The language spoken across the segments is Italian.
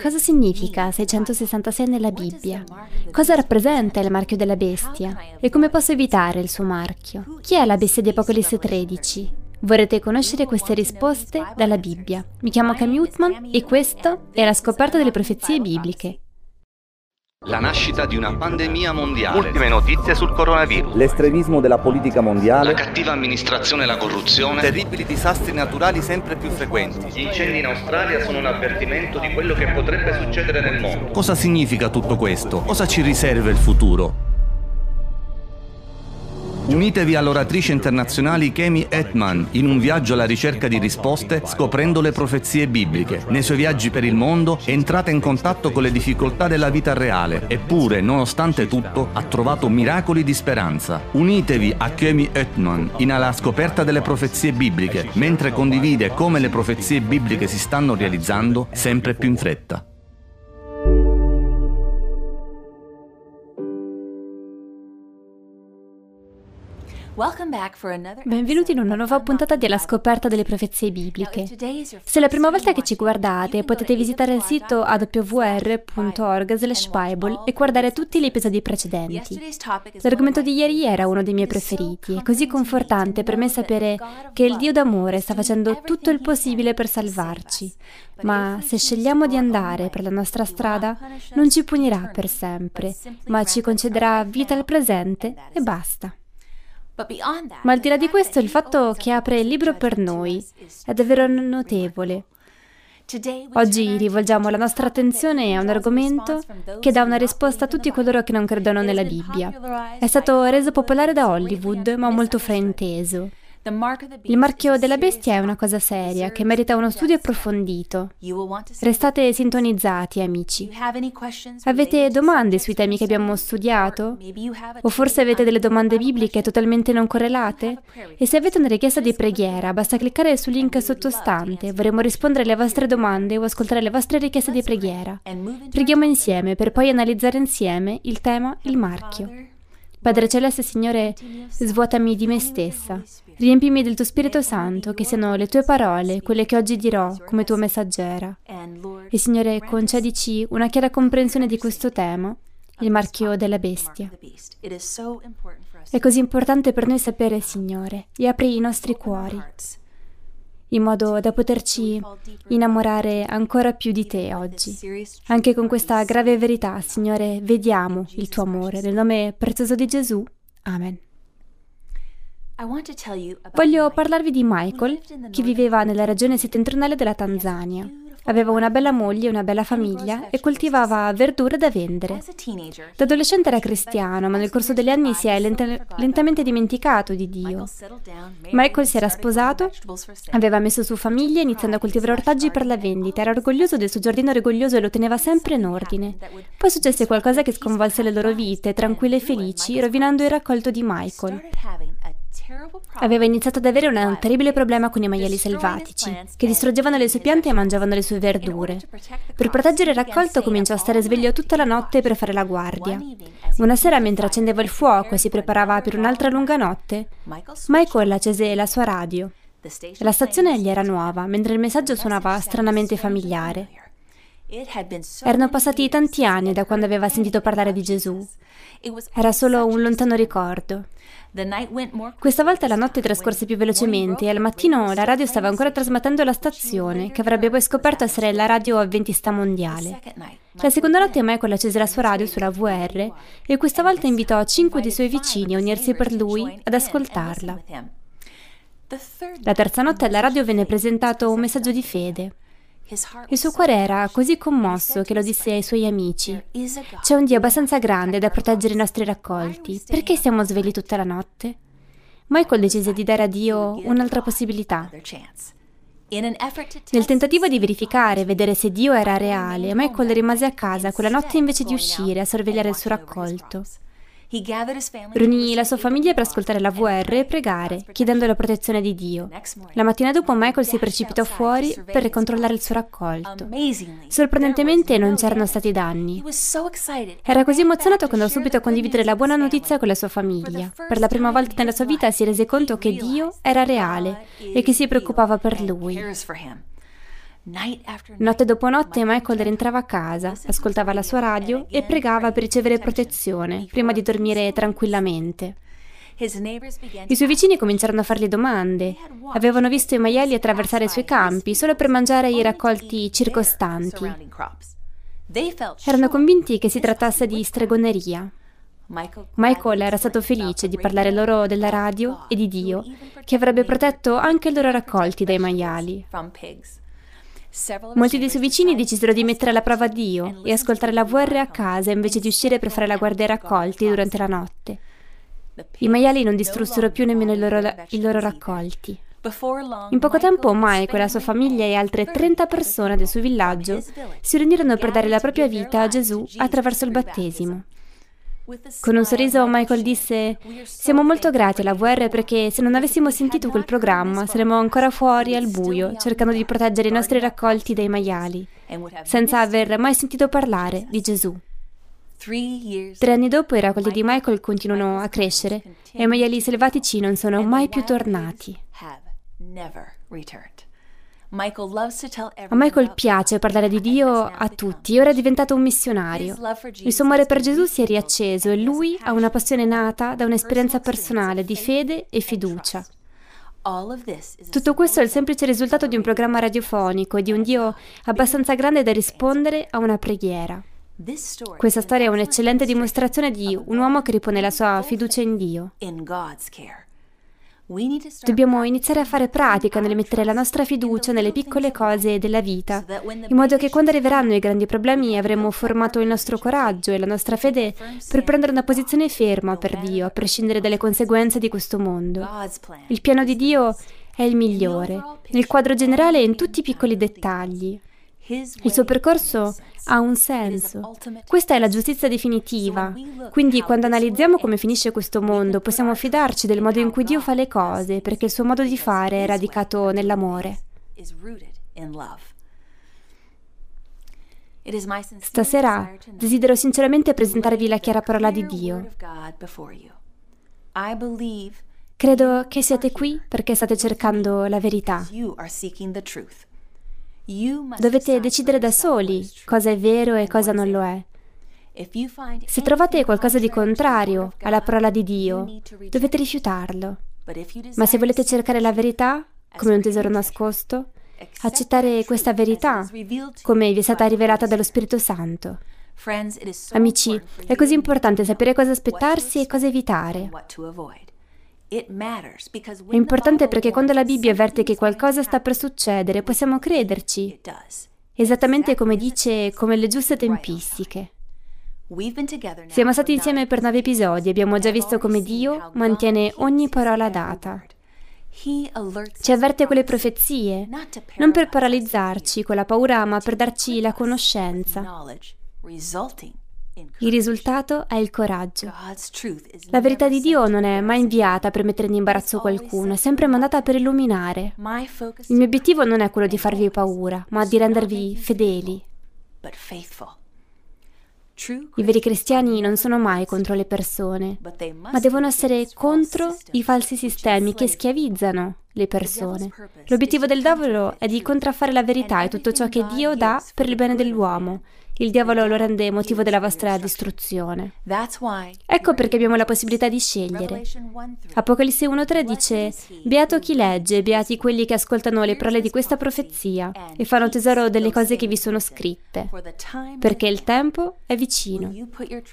Cosa significa 666 nella Bibbia? Cosa rappresenta il marchio della bestia? E come posso evitare il suo marchio? Chi è la bestia di Apocalisse 13? Vorrete conoscere queste risposte dalla Bibbia. Mi chiamo Cam Utman e questo è la scoperta delle profezie bibliche. La nascita di una pandemia mondiale. Ultime notizie sul coronavirus. L'estremismo della politica mondiale. La cattiva amministrazione e la corruzione. Terribili disastri naturali sempre più frequenti. Gli incendi in Australia sono un avvertimento di quello che potrebbe succedere nel mondo. Cosa significa tutto questo? Cosa ci riserva il futuro? Unitevi all'oratrice internazionale Kemi Etman in un viaggio alla ricerca di risposte scoprendo le profezie bibliche. Nei suoi viaggi per il mondo entrate in contatto con le difficoltà della vita reale, eppure, nonostante tutto, ha trovato miracoli di speranza. Unitevi a Kemi Etman in alla scoperta delle profezie bibliche, mentre condivide come le profezie bibliche si stanno realizzando sempre più in fretta. Benvenuti in una nuova puntata della scoperta delle profezie bibliche. Se è la prima volta che ci guardate, potete visitare il sito awr.org/bible e guardare tutti gli episodi precedenti. L'argomento di ieri era uno dei miei preferiti, è così confortante per me sapere che il Dio d'amore sta facendo tutto il possibile per salvarci. Ma se scegliamo di andare per la nostra strada, non ci punirà per sempre, ma ci concederà vita al presente e basta. Ma al di là di questo, il fatto che apre il libro per noi è davvero notevole. Oggi rivolgiamo la nostra attenzione a un argomento che dà una risposta a tutti coloro che non credono nella Bibbia. È stato reso popolare da Hollywood, ma molto frainteso. Il marchio della bestia è una cosa seria che merita uno studio approfondito. Restate sintonizzati, amici. Avete domande sui temi che abbiamo studiato? O forse avete delle domande bibliche totalmente non correlate? E se avete una richiesta di preghiera, basta cliccare sul link sottostante. Vorremmo rispondere alle vostre domande o ascoltare le vostre richieste di preghiera. Preghiamo insieme per poi analizzare insieme il tema, il marchio. Padre Celeste, Signore, svuotami di me stessa. Riempimi del tuo Spirito Santo, che siano le tue parole, quelle che oggi dirò come tua messaggera. E Signore, concedici una chiara comprensione di questo tema, il marchio della bestia. È così importante per noi sapere, Signore, e apri i nostri cuori in modo da poterci innamorare ancora più di te oggi. Anche con questa grave verità, Signore, vediamo il tuo amore. Nel nome prezioso di Gesù. Amen. Voglio parlarvi di Michael, che viveva nella regione settentrionale della Tanzania. Aveva una bella moglie e una bella famiglia e coltivava verdure da vendere. Da adolescente era cristiano, ma nel corso degli anni si è lenta- lentamente dimenticato di Dio. Michael si era sposato, aveva messo su famiglia iniziando a coltivare ortaggi per la vendita, era orgoglioso del suo giardino rigoglioso e lo teneva sempre in ordine. Poi successe qualcosa che sconvolse le loro vite, tranquille e felici, rovinando il raccolto di Michael. Aveva iniziato ad avere un terribile problema con i maiali selvatici, che distruggevano le sue piante e mangiavano le sue verdure. Per proteggere il raccolto cominciò a stare sveglio tutta la notte per fare la guardia. Una sera, mentre accendeva il fuoco e si preparava per un'altra lunga notte, Michael accese la sua radio. La stazione gli era nuova, mentre il messaggio suonava stranamente familiare. Erano passati tanti anni da quando aveva sentito parlare di Gesù. Era solo un lontano ricordo. Questa volta la notte trascorse più velocemente e al mattino la radio stava ancora trasmettendo la stazione, che avrebbe poi scoperto essere la radio avventista mondiale. La seconda notte Michael accese la sua radio sulla VR e questa volta invitò cinque dei suoi vicini a unirsi per lui ad ascoltarla. La terza notte alla radio venne presentato un messaggio di fede. Il suo cuore era così commosso che lo disse ai suoi amici. C'è un Dio abbastanza grande da proteggere i nostri raccolti. Perché siamo svegli tutta la notte? Michael decise di dare a Dio un'altra possibilità. Nel tentativo di verificare e vedere se Dio era reale, Michael rimase a casa quella notte invece di uscire a sorvegliare il suo raccolto. Riunì la sua famiglia per ascoltare la VR e pregare, chiedendo la protezione di Dio. La mattina dopo Michael si precipitò fuori per ricontrollare il suo raccolto. Sorprendentemente non c'erano stati danni. Era così emozionato che andò subito a condividere la buona notizia con la sua famiglia. Per la prima volta nella sua vita si rese conto che Dio era reale e che si preoccupava per lui. Notte dopo notte Michael rientrava a casa, ascoltava la sua radio e pregava per ricevere protezione prima di dormire tranquillamente. I suoi vicini cominciarono a fargli domande. Avevano visto i maiali attraversare i suoi campi solo per mangiare i raccolti circostanti. Erano convinti che si trattasse di stregoneria. Michael era stato felice di parlare loro della radio e di Dio, che avrebbe protetto anche i loro raccolti dai maiali. Molti dei suoi vicini decisero di mettere alla prova Dio e ascoltare la VR a casa invece di uscire per fare la guardia ai raccolti durante la notte. I maiali non distrussero più nemmeno i loro, i loro raccolti. In poco tempo Michael, la sua famiglia e altre 30 persone del suo villaggio si riunirono per dare la propria vita a Gesù attraverso il battesimo. Con un sorriso Michael disse, siamo molto grati alla VR perché se non avessimo sentito quel programma saremmo ancora fuori al buio cercando di proteggere i nostri raccolti dai maiali, senza aver mai sentito parlare di Gesù. Tre anni dopo i raccolti di Michael continuano a crescere e i maiali selvatici non sono mai più tornati. A Michael piace parlare di Dio a tutti ora è diventato un missionario. Il suo amore per Gesù si è riacceso e lui ha una passione nata da un'esperienza personale di fede e fiducia. Tutto questo è il semplice risultato di un programma radiofonico e di un Dio abbastanza grande da rispondere a una preghiera. Questa storia è un'eccellente dimostrazione di un uomo che ripone la sua fiducia in Dio. Dobbiamo iniziare a fare pratica nel mettere la nostra fiducia nelle piccole cose della vita, in modo che quando arriveranno i grandi problemi avremo formato il nostro coraggio e la nostra fede per prendere una posizione ferma per Dio, a prescindere dalle conseguenze di questo mondo. Il piano di Dio è il migliore, nel quadro generale e in tutti i piccoli dettagli. Il suo percorso ha un senso. Questa è la giustizia definitiva. Quindi quando analizziamo come finisce questo mondo, possiamo fidarci del modo in cui Dio fa le cose, perché il suo modo di fare è radicato nell'amore. Stasera desidero sinceramente presentarvi la chiara parola di Dio. Credo che siete qui perché state cercando la verità. Dovete decidere da soli cosa è vero e cosa non lo è. Se trovate qualcosa di contrario alla parola di Dio, dovete rifiutarlo. Ma se volete cercare la verità, come un tesoro nascosto, accettare questa verità, come vi è stata rivelata dallo Spirito Santo. Amici, è così importante sapere cosa aspettarsi e cosa evitare. È importante perché quando la Bibbia avverte che qualcosa sta per succedere, possiamo crederci, esattamente come dice, come le giuste tempistiche. Siamo stati insieme per nove episodi e abbiamo già visto come Dio mantiene ogni parola data. Ci avverte con le profezie, non per paralizzarci con la paura, ma per darci la conoscenza. Il risultato è il coraggio. La verità di Dio non è mai inviata per mettere in imbarazzo qualcuno, è sempre mandata per illuminare. Il mio obiettivo non è quello di farvi paura, ma di rendervi fedeli. I veri cristiani non sono mai contro le persone, ma devono essere contro i falsi sistemi che schiavizzano le persone. L'obiettivo del diavolo è di contraffare la verità e tutto ciò che Dio dà per il bene dell'uomo il diavolo lo rende motivo della vostra distruzione. Ecco perché abbiamo la possibilità di scegliere. Apocalisse 1.3 dice, Beato chi legge, beati quelli che ascoltano le parole di questa profezia e fanno tesoro delle cose che vi sono scritte, perché il tempo è vicino.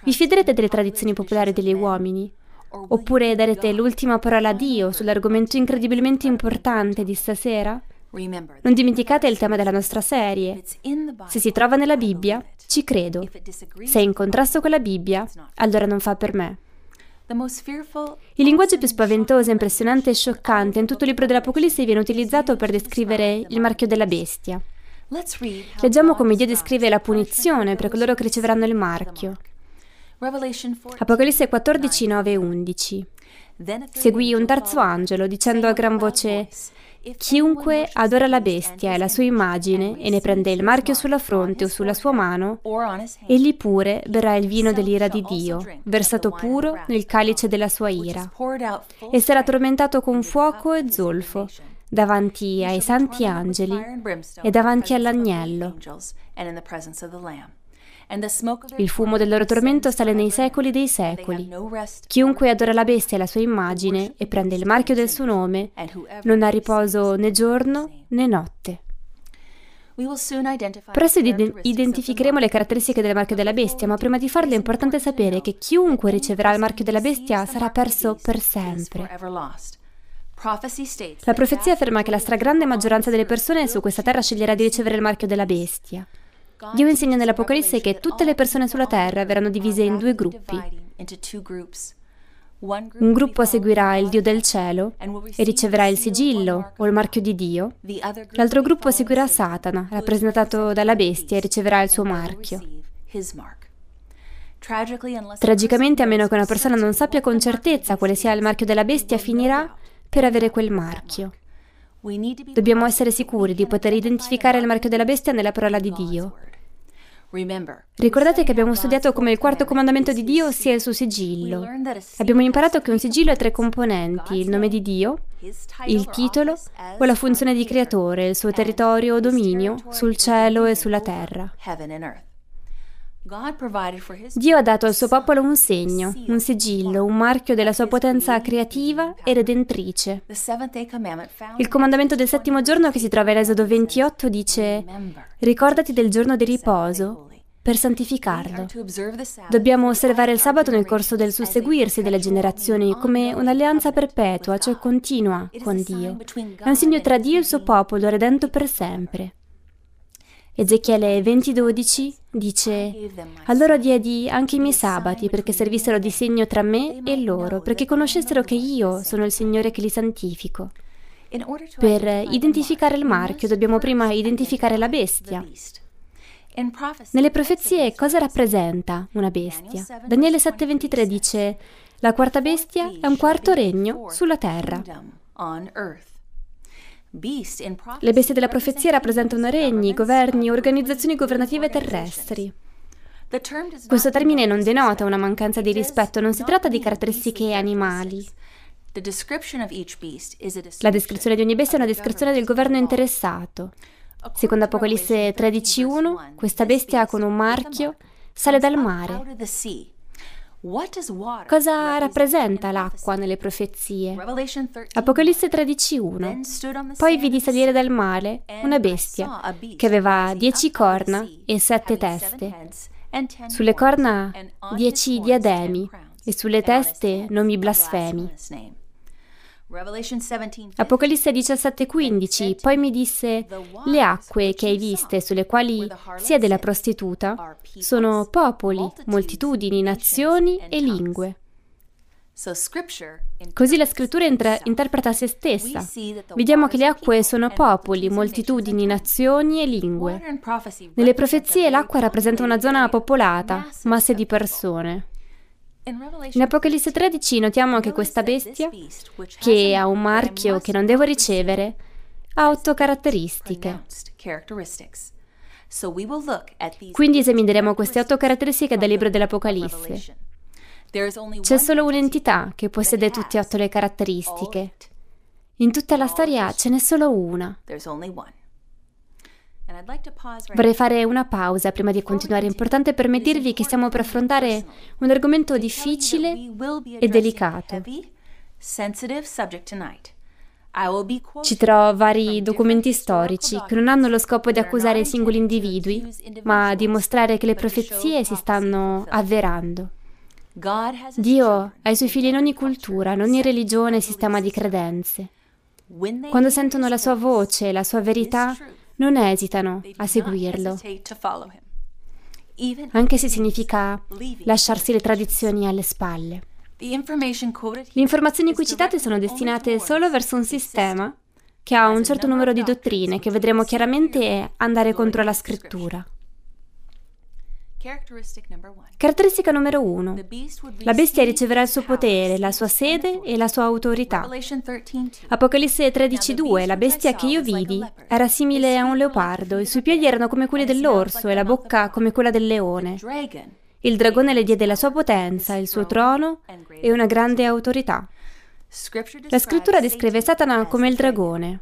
Vi fiderete delle tradizioni popolari degli uomini? Oppure darete l'ultima parola a Dio sull'argomento incredibilmente importante di stasera? Non dimenticate il tema della nostra serie. Se si trova nella Bibbia, ci credo. Se è in contrasto con la Bibbia, allora non fa per me. Il linguaggio più spaventoso, impressionante e scioccante in tutto il libro dell'Apocalisse viene utilizzato per descrivere il marchio della bestia. Leggiamo come Dio descrive la punizione per coloro che riceveranno il marchio. Apocalisse 14, 9 e 11. Seguì un terzo angelo dicendo a gran voce Chiunque adora la bestia e la sua immagine e ne prende il marchio sulla fronte o sulla sua mano, egli pure berrà il vino dell'ira di Dio, versato puro nel calice della sua ira, e sarà tormentato con fuoco e zolfo davanti ai santi angeli e davanti all'agnello. Il fumo del loro tormento sale nei secoli dei secoli. Chiunque adora la bestia e la sua immagine e prende il marchio del suo nome non ha riposo né giorno né notte. Presto identificheremo le caratteristiche del marchio della bestia, ma prima di farlo è importante sapere che chiunque riceverà il marchio della bestia sarà perso per sempre. La profezia afferma che la stragrande maggioranza delle persone su questa terra sceglierà di ricevere il marchio della bestia. Dio insegna nell'Apocalisse che tutte le persone sulla terra verranno divise in due gruppi. Un gruppo seguirà il Dio del cielo e riceverà il sigillo o il marchio di Dio. L'altro gruppo seguirà Satana, rappresentato dalla bestia, e riceverà il suo marchio. Tragicamente, a meno che una persona non sappia con certezza quale sia il marchio della bestia, finirà per avere quel marchio. Dobbiamo essere sicuri di poter identificare il marchio della bestia nella parola di Dio. Ricordate che abbiamo studiato come il quarto comandamento di Dio sia il suo sigillo. Abbiamo imparato che un sigillo ha tre componenti, il nome di Dio, il titolo o la funzione di creatore, il suo territorio o dominio sul cielo e sulla terra. Dio ha dato al suo popolo un segno, un sigillo, un marchio della sua potenza creativa e redentrice. Il comandamento del settimo giorno che si trova in Esodo 28 dice Ricordati del giorno di riposo per santificarlo. Dobbiamo osservare il sabato nel corso del susseguirsi delle generazioni come un'alleanza perpetua, cioè continua con Dio. È un segno tra Dio e il suo popolo, redento per sempre. Ezechiele 20:12 dice: Allora diedi anche i miei sabati perché servissero di segno tra me e loro, perché conoscessero che io sono il Signore che li santifico. Per identificare il marchio dobbiamo prima identificare la bestia. Nelle profezie cosa rappresenta una bestia? Daniele 7:23 dice: La quarta bestia è un quarto regno sulla terra. Le bestie della profezia rappresentano regni, governi, organizzazioni governative terrestri. Questo termine non denota una mancanza di rispetto, non si tratta di caratteristiche animali. La descrizione di ogni bestia è una descrizione del governo interessato. Secondo Apocalisse 13.1, questa bestia con un marchio sale dal mare. Cosa rappresenta l'acqua nelle profezie? Apocalisse 13.1 Poi vidi salire dal mare una bestia che aveva dieci corna e sette teste, sulle corna dieci diademi e sulle teste nomi blasfemi. Apocalisse 17:15 Poi mi disse, le acque che hai viste sulle quali siede la prostituta sono popoli, moltitudini, nazioni e lingue. Così la scrittura intra- interpreta se stessa. Vediamo che le acque sono popoli, moltitudini, nazioni e lingue. Nelle profezie l'acqua rappresenta una zona popolata, masse di persone. In Apocalisse 13 notiamo che questa bestia, che ha un marchio che non devo ricevere, ha otto caratteristiche. Quindi esamineremo queste otto caratteristiche dal libro dell'Apocalisse. C'è solo un'entità che possiede tutte e otto le caratteristiche. In tutta la storia ce n'è solo una. Vorrei fare una pausa prima di continuare. È importante per me dirvi che stiamo per affrontare un argomento difficile e delicato. Citerò vari documenti storici che non hanno lo scopo di accusare singoli individui, ma di mostrare che le profezie si stanno avverando. Dio ha i suoi figli in ogni cultura, in ogni religione e sistema di credenze. Quando sentono la sua voce, la sua verità, non esitano a seguirlo, anche se significa lasciarsi le tradizioni alle spalle. Le informazioni qui citate sono destinate solo verso un sistema che ha un certo numero di dottrine che vedremo chiaramente andare contro la scrittura. Caratteristica numero uno. La bestia riceverà il suo potere, la sua sede e la sua autorità. Apocalisse 13.2. La bestia che io vidi era simile a un leopardo, i suoi piedi erano come quelli dell'orso e la bocca come quella del leone. Il dragone le diede la sua potenza, il suo trono e una grande autorità. La scrittura descrive Satana come il dragone.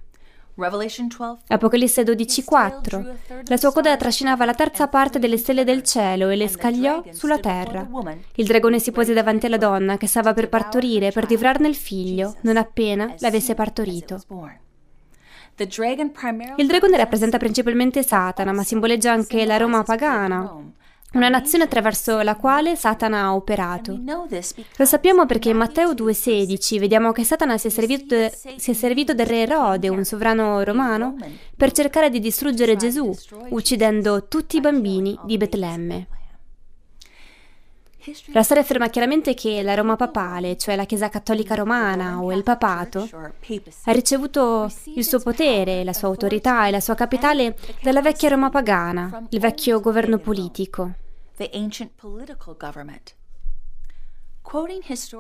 Apocalisse 12:4. La sua coda trascinava la terza parte delle stelle del cielo e le scagliò sulla terra. Il dragone si pose davanti alla donna che stava per partorire per livrarne il figlio, non appena l'avesse partorito. Il dragone rappresenta principalmente Satana, ma simboleggia anche la Roma pagana, una nazione attraverso la quale Satana ha operato. Lo sappiamo perché in Matteo 2,16 vediamo che Satana si è, servito, si è servito del re Erode, un sovrano romano, per cercare di distruggere Gesù, uccidendo tutti i bambini di Betlemme. La storia afferma chiaramente che la Roma papale, cioè la Chiesa cattolica romana o il papato, ha ricevuto il suo potere, la sua autorità e la sua capitale dalla vecchia Roma pagana, il vecchio governo politico.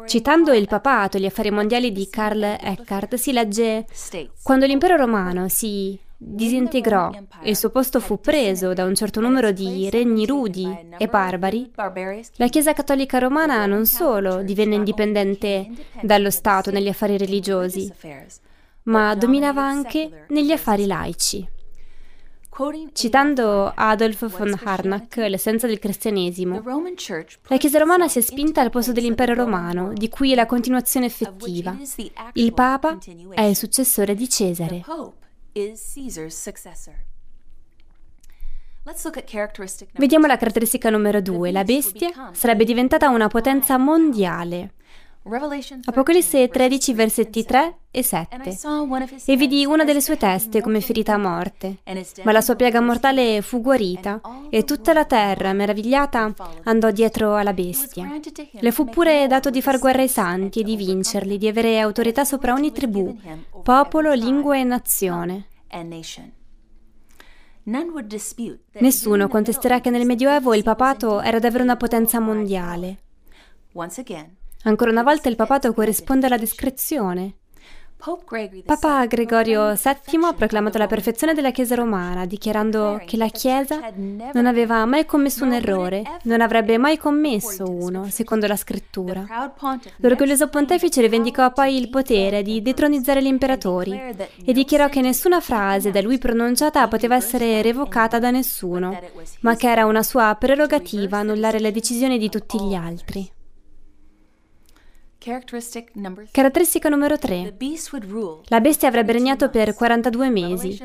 Citando il papato e gli affari mondiali di Karl Eckhart, si legge quando l'impero romano si disintegrò e il suo posto fu preso da un certo numero di regni rudi e barbari, la Chiesa cattolica romana non solo divenne indipendente dallo Stato negli affari religiosi, ma dominava anche negli affari laici. Citando Adolf von Harnack, l'essenza del cristianesimo, la Chiesa romana si è spinta al posto dell'impero romano, di cui è la continuazione effettiva. Il Papa è il successore di Cesare. Vediamo la caratteristica numero due. La bestia sarebbe diventata una potenza mondiale. Apocalisse 13 versetti 3 e 7. E vidi una delle sue teste come ferita a morte, ma la sua piaga mortale fu guarita e tutta la terra, meravigliata, andò dietro alla bestia. Le fu pure dato di far guerra ai santi e di vincerli, di avere autorità sopra ogni tribù, popolo, lingua e nazione. Nessuno contesterà che nel Medioevo il papato era davvero una potenza mondiale. Ancora una volta il papato corrisponde alla discrezione. Papa Gregorio VII ha proclamato la perfezione della Chiesa romana, dichiarando che la Chiesa non aveva mai commesso un errore, non avrebbe mai commesso uno, secondo la scrittura. L'orgoglioso pontefice rivendicò poi il potere di detronizzare gli imperatori e dichiarò che nessuna frase da lui pronunciata poteva essere revocata da nessuno, ma che era una sua prerogativa annullare le decisioni di tutti gli altri. Caratteristica numero 3. La bestia avrebbe regnato per 42 mesi.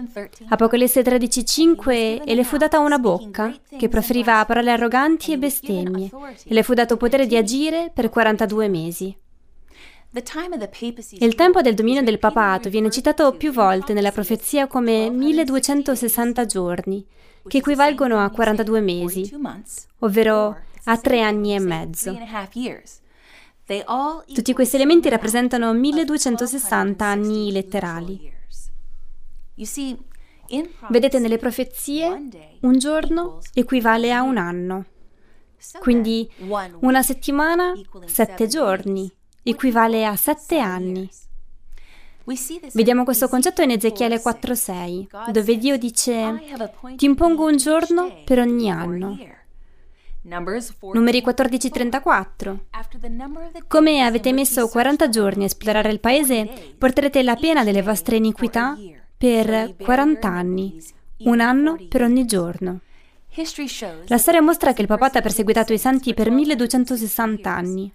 Apocalisse 13:5 e le fu data una bocca che proferiva parole arroganti e bestemmie e le fu dato potere di agire per 42 mesi. Il tempo del dominio del papato viene citato più volte nella profezia come 1260 giorni, che equivalgono a 42 mesi, ovvero a tre anni e mezzo. Tutti questi elementi rappresentano 1260 anni letterali. Vedete nelle profezie, un giorno equivale a un anno. Quindi una settimana, sette giorni, equivale a sette anni. Vediamo questo concetto in Ezechiele 4:6, dove Dio dice, ti impongo un giorno per ogni anno. Numeri 14-34. Come avete messo 40 giorni a esplorare il paese, porterete la pena delle vostre iniquità per 40 anni, un anno per ogni giorno. La storia mostra che il papato ha perseguitato i santi per 1260 anni.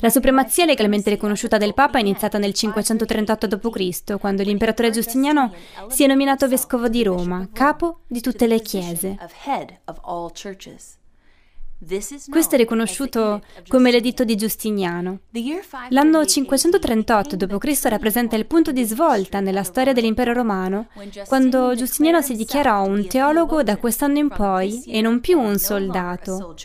La supremazia legalmente riconosciuta del Papa è iniziata nel 538 d.C., quando l'imperatore Giustiniano si è nominato vescovo di Roma, capo di tutte le chiese. Questo è riconosciuto come l'editto di Giustiniano. L'anno 538 d.C. rappresenta il punto di svolta nella storia dell'impero romano, quando Giustiniano si dichiarò un teologo da quest'anno in poi e non più un soldato.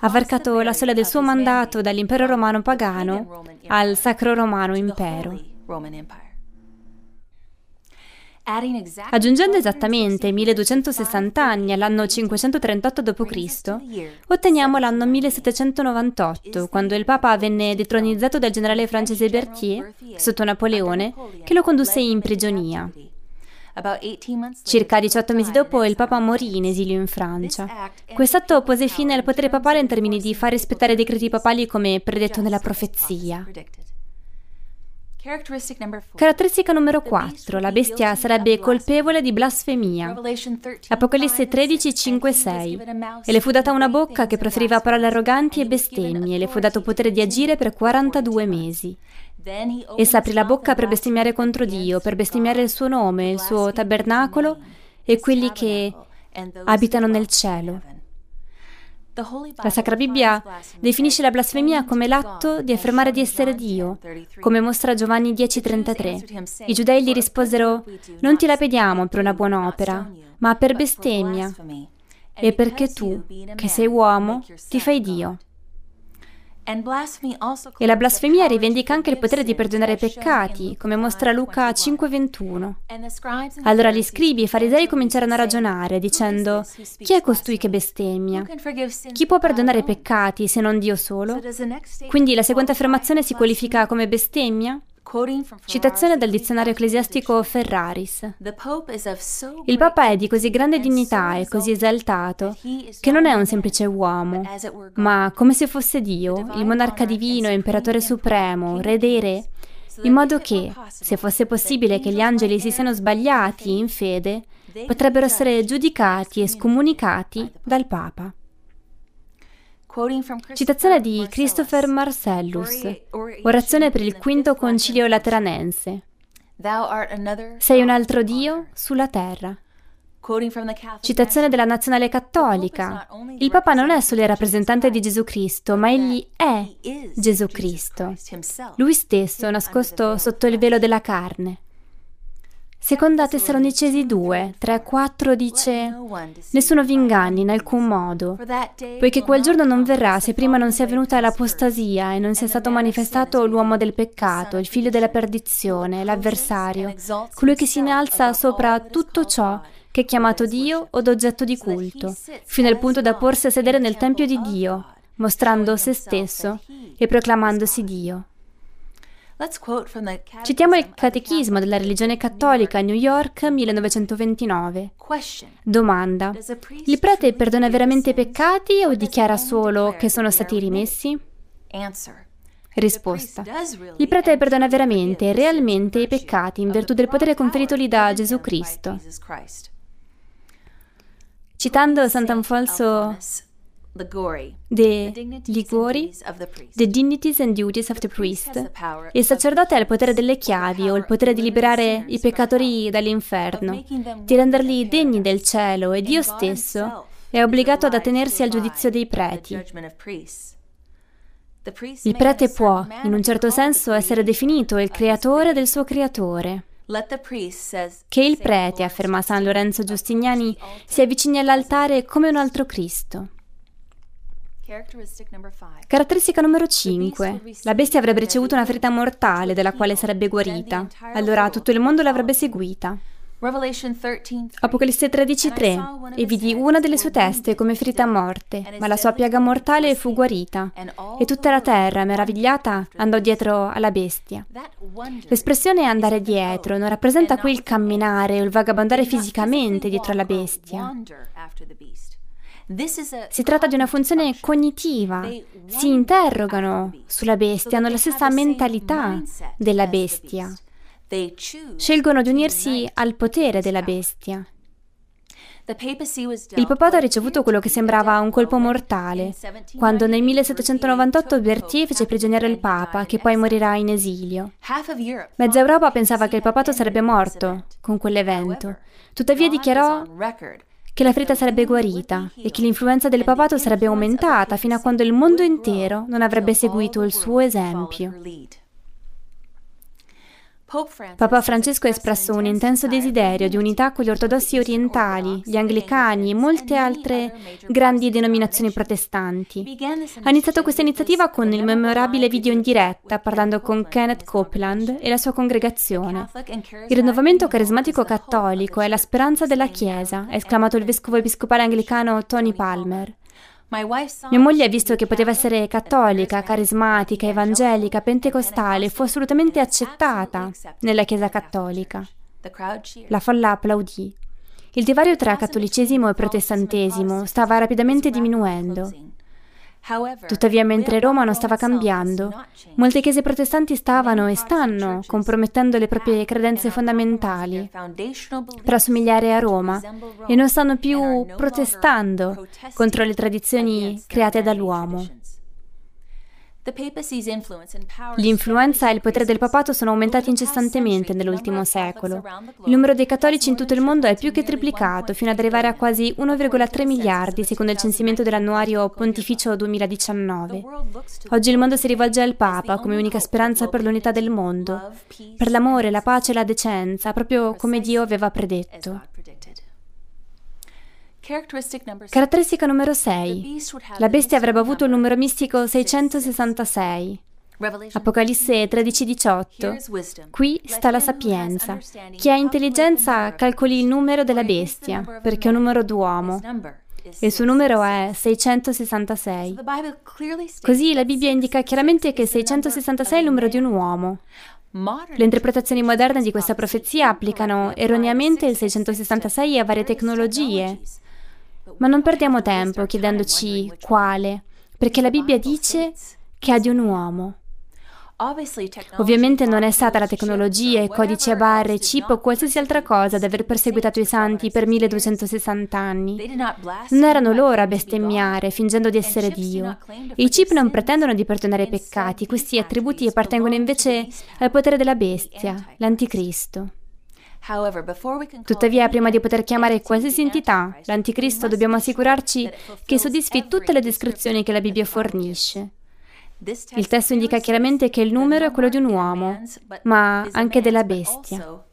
Ha varcato la soglia del suo mandato dall'impero romano pagano al sacro romano impero. Aggiungendo esattamente 1260 anni all'anno 538 d.C., otteniamo l'anno 1798, quando il Papa venne detronizzato dal generale francese Berthier sotto Napoleone, che lo condusse in prigionia. Circa 18 mesi dopo il Papa morì in esilio in Francia. Quest'atto pose fine al potere papale in termini di far rispettare i decreti papali come predetto nella profezia. Caratteristica numero 4. La bestia sarebbe colpevole di blasfemia. Apocalisse 13, 5, 6. E le fu data una bocca che proferiva parole arroganti e bestemmie, e le fu dato potere di agire per 42 mesi. Essa aprì la bocca per bestemmiare contro Dio, per bestemmiare il suo nome, il suo tabernacolo e quelli che abitano nel cielo. La Sacra Bibbia definisce la blasfemia come l'atto di affermare di essere Dio, come mostra Giovanni 10:33. I giudei gli risposero, non ti lapediamo per una buona opera, ma per bestemmia, e perché tu, che sei uomo, ti fai Dio. E la blasfemia rivendica anche il potere di perdonare i peccati, come mostra Luca 5:21. Allora gli scribi e i farisei cominciarono a ragionare, dicendo, chi è costui che bestemmia? Chi può perdonare i peccati se non Dio solo? Quindi la seguente affermazione si qualifica come bestemmia? Citazione dal dizionario ecclesiastico Ferraris. Il Papa è di così grande dignità e così esaltato che non è un semplice uomo, ma come se fosse Dio, il monarca divino, imperatore supremo, re dei re, in modo che, se fosse possibile che gli angeli si siano sbagliati in fede, potrebbero essere giudicati e scomunicati dal Papa. Citazione di Christopher Marcellus, orazione per il quinto concilio lateranense. Sei un altro Dio sulla terra. Citazione della nazionale cattolica. Il Papa non è solo il rappresentante di Gesù Cristo, ma egli è Gesù Cristo. Lui stesso nascosto sotto il velo della carne. Seconda Tessalonicesi 2, 3, 4 dice Nessuno vi inganni in alcun modo, poiché quel giorno non verrà se prima non sia venuta l'apostasia e non sia stato manifestato l'uomo del peccato, il figlio della perdizione, l'avversario, colui che si innalza sopra tutto ciò che è chiamato Dio o d'oggetto di culto, fino al punto da porsi a sedere nel Tempio di Dio, mostrando se stesso e proclamandosi Dio. Citiamo il Catechismo della religione cattolica a New York 1929. Domanda. Il prete perdona veramente i peccati o dichiara solo che sono stati rimessi? Risposta. Il prete perdona veramente e realmente i peccati in virtù del potere conferitogli da Gesù Cristo. Citando Sant'Anfonso The Liguori, The Dignities and Duties of the Priest. Il sacerdote ha il potere delle chiavi o il potere di liberare i peccatori dall'inferno, di renderli degni del cielo e Dio stesso è obbligato ad attenersi al giudizio dei preti. Il prete può, in un certo senso, essere definito il creatore del suo creatore. Che il prete, afferma San Lorenzo Giustiniani, si avvicini all'altare come un altro Cristo. Caratteristica numero 5. La bestia avrebbe ricevuto una ferita mortale della quale sarebbe guarita. Allora tutto il mondo l'avrebbe seguita. Apocalisse 13:3 E vidi una delle sue teste come ferita a morte, ma la sua piaga mortale fu guarita. E tutta la terra, meravigliata, andò dietro alla bestia. L'espressione andare dietro non rappresenta qui il camminare o il vagabondare fisicamente dietro alla bestia. Si tratta di una funzione cognitiva. Si interrogano sulla bestia, hanno la stessa mentalità della bestia. Scelgono di unirsi al potere della bestia. Il papato ha ricevuto quello che sembrava un colpo mortale, quando nel 1798 Berthier fece prigioniero il papa, che poi morirà in esilio. Mezza Europa pensava che il papato sarebbe morto con quell'evento. Tuttavia dichiarò che la ferita sarebbe guarita e che l'influenza del papato sarebbe aumentata fino a quando il mondo intero non avrebbe seguito il suo esempio. Papa Francesco ha espresso un intenso desiderio di unità con gli ortodossi orientali, gli anglicani e molte altre grandi denominazioni protestanti. Ha iniziato questa iniziativa con il memorabile video in diretta parlando con Kenneth Copeland e la sua congregazione. Il rinnovamento carismatico cattolico è la speranza della Chiesa, ha esclamato il vescovo episcopale anglicano Tony Palmer. Mia moglie ha visto che poteva essere cattolica, carismatica, evangelica, pentecostale, fu assolutamente accettata nella Chiesa cattolica. La folla applaudì. Il divario tra cattolicesimo e protestantesimo stava rapidamente diminuendo. Tuttavia, mentre Roma non stava cambiando, molte chiese protestanti stavano e stanno compromettendo le proprie credenze fondamentali per assomigliare a Roma e non stanno più protestando contro le tradizioni create dall'uomo. L'influenza e il potere del papato sono aumentati incessantemente nell'ultimo secolo. Il numero dei cattolici in tutto il mondo è più che triplicato, fino ad arrivare a quasi 1,3 miliardi, secondo il censimento dell'annuario Pontificio 2019. Oggi il mondo si rivolge al Papa come unica speranza per l'unità del mondo, per l'amore, la pace e la decenza, proprio come Dio aveva predetto. Caratteristica numero 6. La bestia avrebbe avuto il numero mistico 666. Apocalisse 13:18. Qui sta la sapienza. Chi ha intelligenza calcoli il numero della bestia, perché è un numero d'uomo. Il suo numero è 666. Così la Bibbia indica chiaramente che 666 è il numero di un uomo. Le interpretazioni moderne di questa profezia applicano erroneamente il 666 a varie tecnologie, ma non perdiamo tempo chiedendoci quale, perché la Bibbia dice che ha di un uomo. Ovviamente non è stata la tecnologia, i codici a barre, chip o qualsiasi altra cosa ad aver perseguitato i santi per 1260 anni. Non erano loro a bestemmiare, fingendo di essere Dio. I chip non pretendono di perdonare i peccati, questi attributi appartengono invece al potere della bestia, l'anticristo. Tuttavia, prima di poter chiamare qualsiasi entità l'anticristo, dobbiamo assicurarci che soddisfi tutte le descrizioni che la Bibbia fornisce. Il testo indica chiaramente che il numero è quello di un uomo, ma anche della bestia.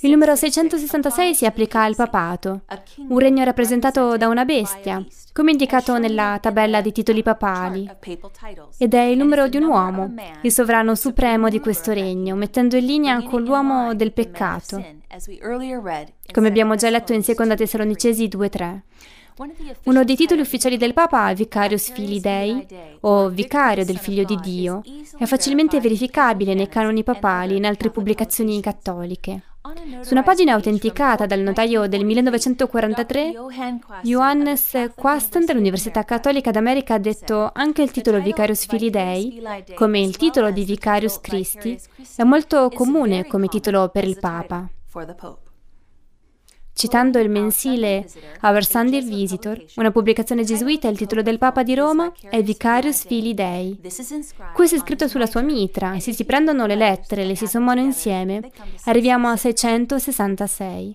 Il numero 666 si applica al papato, un regno rappresentato da una bestia, come indicato nella tabella dei titoli papali, ed è il numero di un uomo, il sovrano supremo di questo regno, mettendo in linea con l'uomo del peccato, come abbiamo già letto in 2 Tessalonicesi 2.3. Uno dei titoli ufficiali del Papa, Vicarius Filii Dei, o Vicario del Figlio di Dio, è facilmente verificabile nei canoni papali e in altre pubblicazioni cattoliche. Su una pagina autenticata dal notaio del 1943, Johannes Quasten dell'Università Cattolica d'America ha detto anche il titolo Vicarius Filii come il titolo di Vicarius Christi, è molto comune come titolo per il Papa. Citando il mensile Our Sunday Visitor, una pubblicazione gesuita, il titolo del Papa di Roma è Vicarius Filii Dei. Questo è scritto sulla sua mitra e se si prendono le lettere e le si sommano insieme, arriviamo a 666.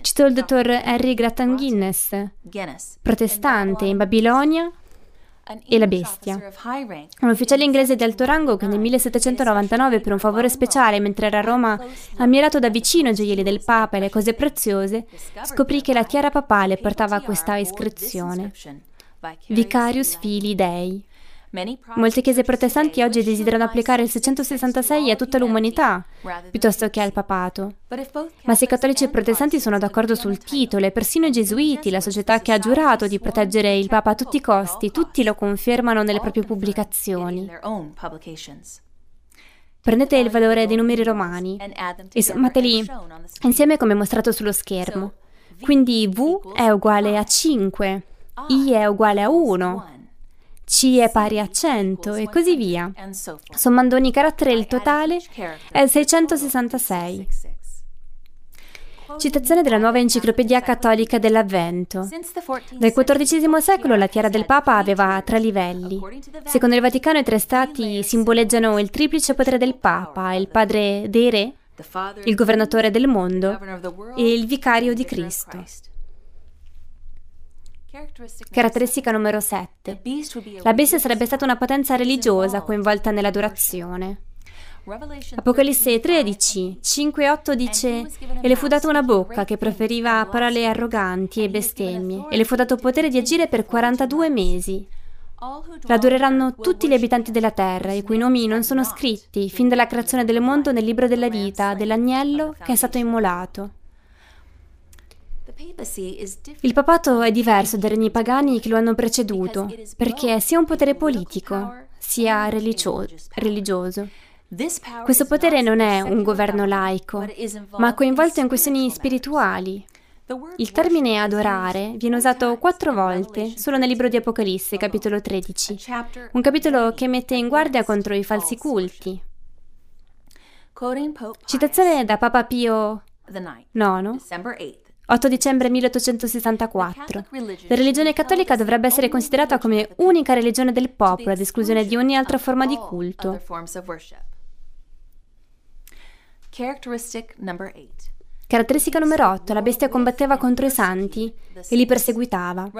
Cito il dottor Henry Grattan Guinness, protestante in Babilonia, e la bestia. Un ufficiale inglese di alto rango che nel 1799 per un favore speciale mentre era a Roma ha ammirato da vicino i gioielli del Papa e le cose preziose, scoprì che la tiara papale portava questa iscrizione. Vicarius Fili Dei. Molte chiese protestanti oggi desiderano applicare il 666 a tutta l'umanità, piuttosto che al papato. Ma se i cattolici e protestanti sono d'accordo sul titolo e persino i gesuiti, la società che ha giurato di proteggere il Papa a tutti i costi, tutti lo confermano nelle proprie pubblicazioni. Prendete il valore dei numeri romani e sommateli insieme come mostrato sullo schermo. Quindi V è uguale a 5, I è uguale a 1, c è pari a 100 e così via. Sommando ogni carattere il totale è 666. Citazione della nuova enciclopedia cattolica dell'Avvento. Nel XIV secolo la tiara del Papa aveva tre livelli. Secondo il Vaticano i tre stati simboleggiano il triplice potere del Papa, il padre dei re, il governatore del mondo e il vicario di Cristo. Caratteristica numero 7. La bestia sarebbe stata una potenza religiosa coinvolta nell'adorazione. Apocalisse 13, 5 e 8 dice E le fu data una bocca che proferiva parole arroganti e bestemmie, e le fu dato potere di agire per 42 mesi. L'adoreranno tutti gli abitanti della terra, i cui nomi non sono scritti fin dalla creazione del mondo nel libro della vita dell'agnello che è stato immolato. Il papato è diverso dai regni pagani che lo hanno preceduto, perché è sia un potere politico, sia religioso. Questo potere non è un governo laico, ma coinvolto in questioni spirituali. Il termine adorare viene usato quattro volte solo nel libro di Apocalisse, capitolo 13, un capitolo che mette in guardia contro i falsi culti. Citazione da Papa Pio IX, 8 dicembre 1864. La religione cattolica dovrebbe essere considerata come unica religione del popolo, ad esclusione di ogni altra forma di culto. Caratteristica numero 8. La bestia combatteva contro i santi e li perseguitava.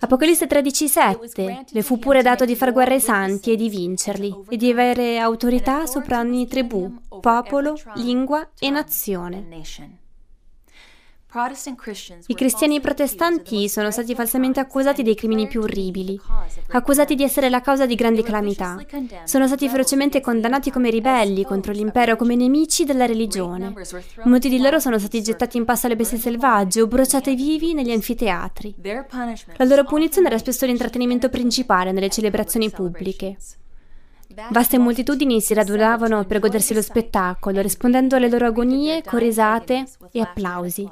Apocalisse 13:7. Le fu pure dato di far guerra ai santi e di vincerli, e di avere autorità sopra ogni tribù, popolo, lingua e nazione. I cristiani protestanti sono stati falsamente accusati dei crimini più orribili, accusati di essere la causa di grandi calamità. Sono stati ferocemente condannati come ribelli contro l'impero, come nemici della religione. Molti di loro sono stati gettati in passo alle bestie selvagge o bruciati vivi negli anfiteatri. La loro punizione era spesso l'intrattenimento principale nelle celebrazioni pubbliche. Vaste moltitudini si radunavano per godersi lo spettacolo, rispondendo alle loro agonie con risate e applausi.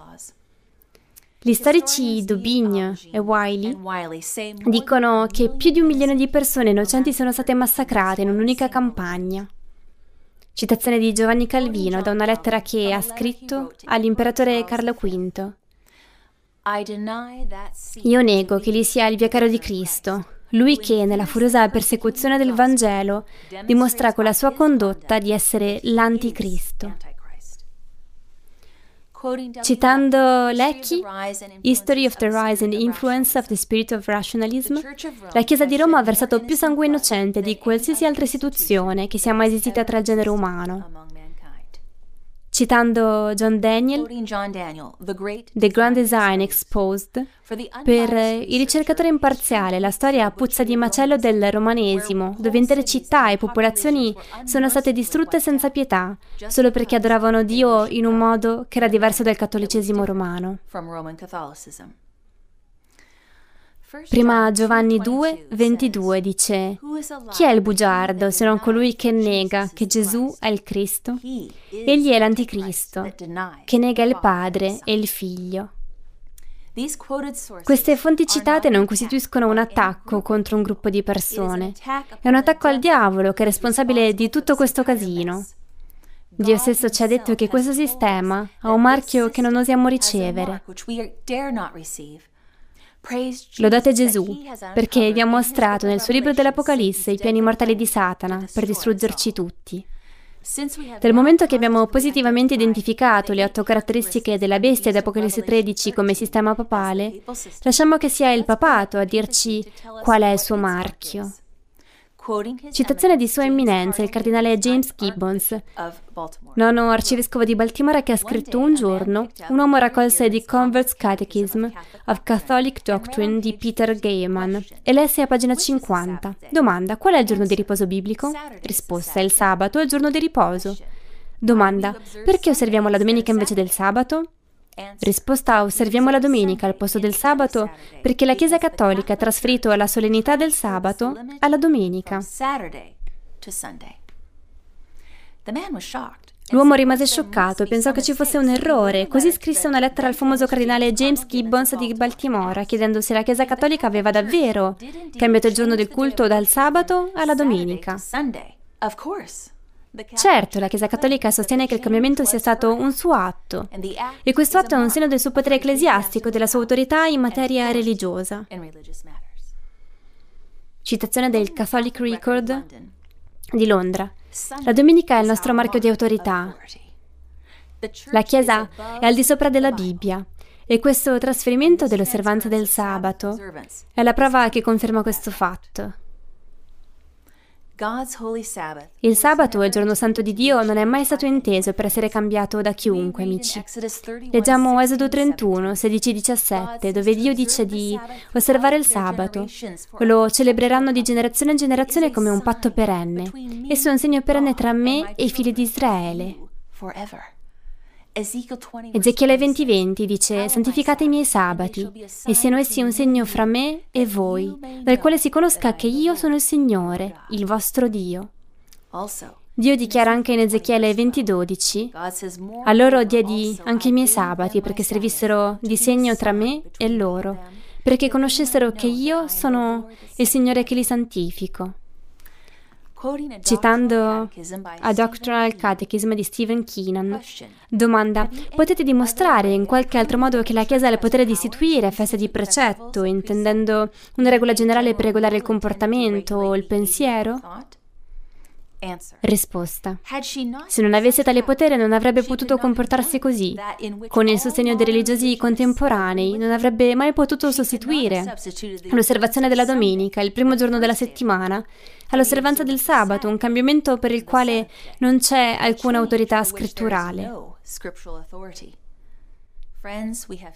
Gli storici Daubigny e Wiley dicono che più di un milione di persone innocenti sono state massacrate in un'unica campagna. Citazione di Giovanni Calvino da una lettera che ha scritto all'imperatore Carlo V. Io nego che egli sia il vicario di Cristo, lui che, nella furiosa persecuzione del Vangelo, dimostra con la sua condotta di essere l'anticristo. Citando Leckie, History of the Rise and Influence of the Spirit of Rationalism, la Chiesa di Roma ha versato più sangue innocente di qualsiasi altra istituzione che sia mai esistita tra il genere umano. Citando John Daniel, The Grand Design Exposed, per il ricercatore imparziale la storia puzza di macello del romanesimo, dove intere città e popolazioni sono state distrutte senza pietà, solo perché adoravano Dio in un modo che era diverso dal cattolicesimo romano. Prima Giovanni 2, 22 dice, Chi è il bugiardo se non colui che nega che Gesù è il Cristo? Egli è l'anticristo, che nega il Padre e il Figlio. Queste fonti citate non costituiscono un attacco contro un gruppo di persone, è un attacco al diavolo che è responsabile di tutto questo casino. Dio stesso ci ha detto che questo sistema ha un marchio che non osiamo ricevere. Lodate Gesù, perché vi ha mostrato nel suo libro dell'Apocalisse i piani mortali di Satana per distruggerci tutti. Dal momento che abbiamo positivamente identificato le otto caratteristiche della bestia di Apocalisse 13 come sistema papale, lasciamo che sia il papato a dirci qual è il suo marchio. Citazione di Sua Eminenza, il cardinale James Gibbons, nono arcivescovo di Baltimora che ha scritto un giorno, un uomo raccolse The Convert's Catechism of Catholic Doctrine di Peter Gaiman e lesse a pagina 50. Domanda, qual è il giorno di riposo biblico? Risposta, il sabato è il giorno di riposo. Domanda, perché osserviamo la domenica invece del sabato? Risposta osserviamo la domenica al posto del sabato perché la Chiesa Cattolica ha trasferito la solennità del sabato alla domenica. L'uomo rimase scioccato e pensò che ci fosse un errore, così scrisse una lettera al famoso cardinale James Gibbons di Baltimora chiedendo se la Chiesa Cattolica aveva davvero cambiato il giorno del culto dal sabato alla domenica. Certo, la Chiesa Cattolica sostiene che il cambiamento sia stato un suo atto e questo atto è un segno del suo potere ecclesiastico e della sua autorità in materia religiosa. Citazione del Catholic Record di Londra. La domenica è il nostro marchio di autorità. La Chiesa è al di sopra della Bibbia e questo trasferimento dell'osservanza del sabato è la prova che conferma questo fatto. Il sabato, il giorno santo di Dio, non è mai stato inteso per essere cambiato da chiunque, amici. Leggiamo Esodo 31, 16-17, dove Dio dice di osservare il sabato. Lo celebreranno di generazione in generazione come un patto perenne. Esso è un segno perenne tra me e i figli di Israele. Ezechiele 20:20 dice, santificate i miei sabati, e siano essi un segno fra me e voi, dal quale si conosca che io sono il Signore, il vostro Dio. Dio dichiara anche in Ezechiele 20:12, a loro diedi anche i miei sabati perché servissero di segno tra me e loro, perché conoscessero che io sono il Signore che li santifico. Citando a Doctrinal Catechism di Stephen Keenan, domanda: Potete dimostrare in qualche altro modo che la Chiesa ha il potere di istituire feste di precetto, intendendo una regola generale per regolare il comportamento o il pensiero? Risposta. Se non avesse tale potere non avrebbe potuto comportarsi così. Con il sostegno dei religiosi contemporanei non avrebbe mai potuto sostituire l'osservazione della domenica, il primo giorno della settimana, all'osservanza del sabato, un cambiamento per il quale non c'è alcuna autorità scritturale.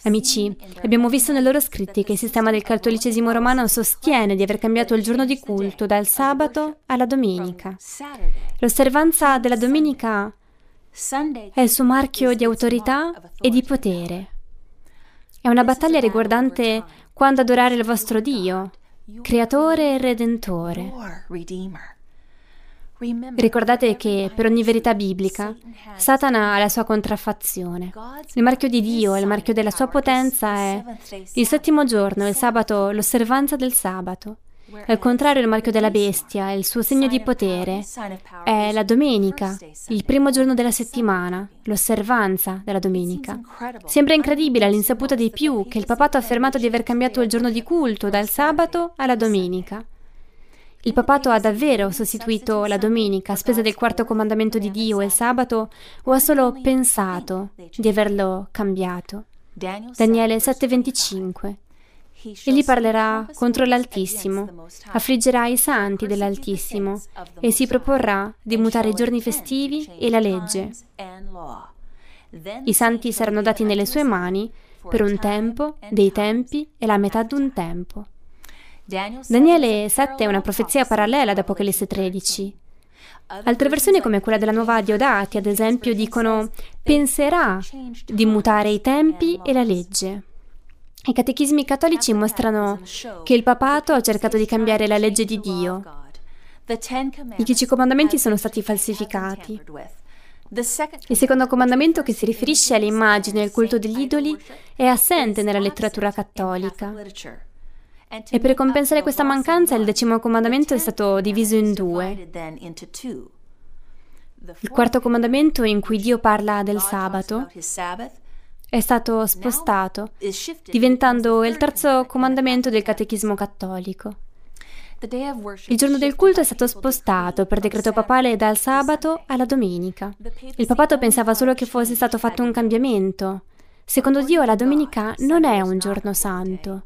Amici, abbiamo visto nei loro scritti che il sistema del cattolicesimo romano sostiene di aver cambiato il giorno di culto dal sabato alla domenica. L'osservanza della domenica è il suo marchio di autorità e di potere. È una battaglia riguardante quando adorare il vostro Dio, creatore e redentore. Ricordate che per ogni verità biblica Satana ha la sua contraffazione. Il marchio di Dio il marchio della sua potenza è il settimo giorno, il sabato, l'osservanza del sabato. Al contrario, il marchio della bestia, il suo segno di potere, è la domenica, il primo giorno della settimana, l'osservanza della domenica. Sembra incredibile all'insaputa di più che il papato ha affermato di aver cambiato il giorno di culto dal sabato alla domenica. Il papato ha davvero sostituito la domenica a spese del quarto comandamento di Dio e il sabato o ha solo pensato di averlo cambiato? Daniele 7:25 Egli parlerà contro l'Altissimo, affliggerà i santi dell'Altissimo e si proporrà di mutare i giorni festivi e la legge. I santi saranno dati nelle sue mani per un tempo, dei tempi e la metà d'un tempo. Daniele 7 è una profezia parallela ad Apocalisse 13. Altre versioni come quella della nuova Diodati, ad esempio, dicono penserà di mutare i tempi e la legge. I catechismi cattolici mostrano che il papato ha cercato di cambiare la legge di Dio. I dieci comandamenti sono stati falsificati. Il secondo comandamento, che si riferisce alle immagini e al culto degli idoli, è assente nella letteratura cattolica. E per compensare questa mancanza il decimo comandamento è stato diviso in due. Il quarto comandamento in cui Dio parla del sabato è stato spostato, diventando il terzo comandamento del catechismo cattolico. Il giorno del culto è stato spostato per decreto papale dal sabato alla domenica. Il papato pensava solo che fosse stato fatto un cambiamento. Secondo Dio la domenica non è un giorno santo.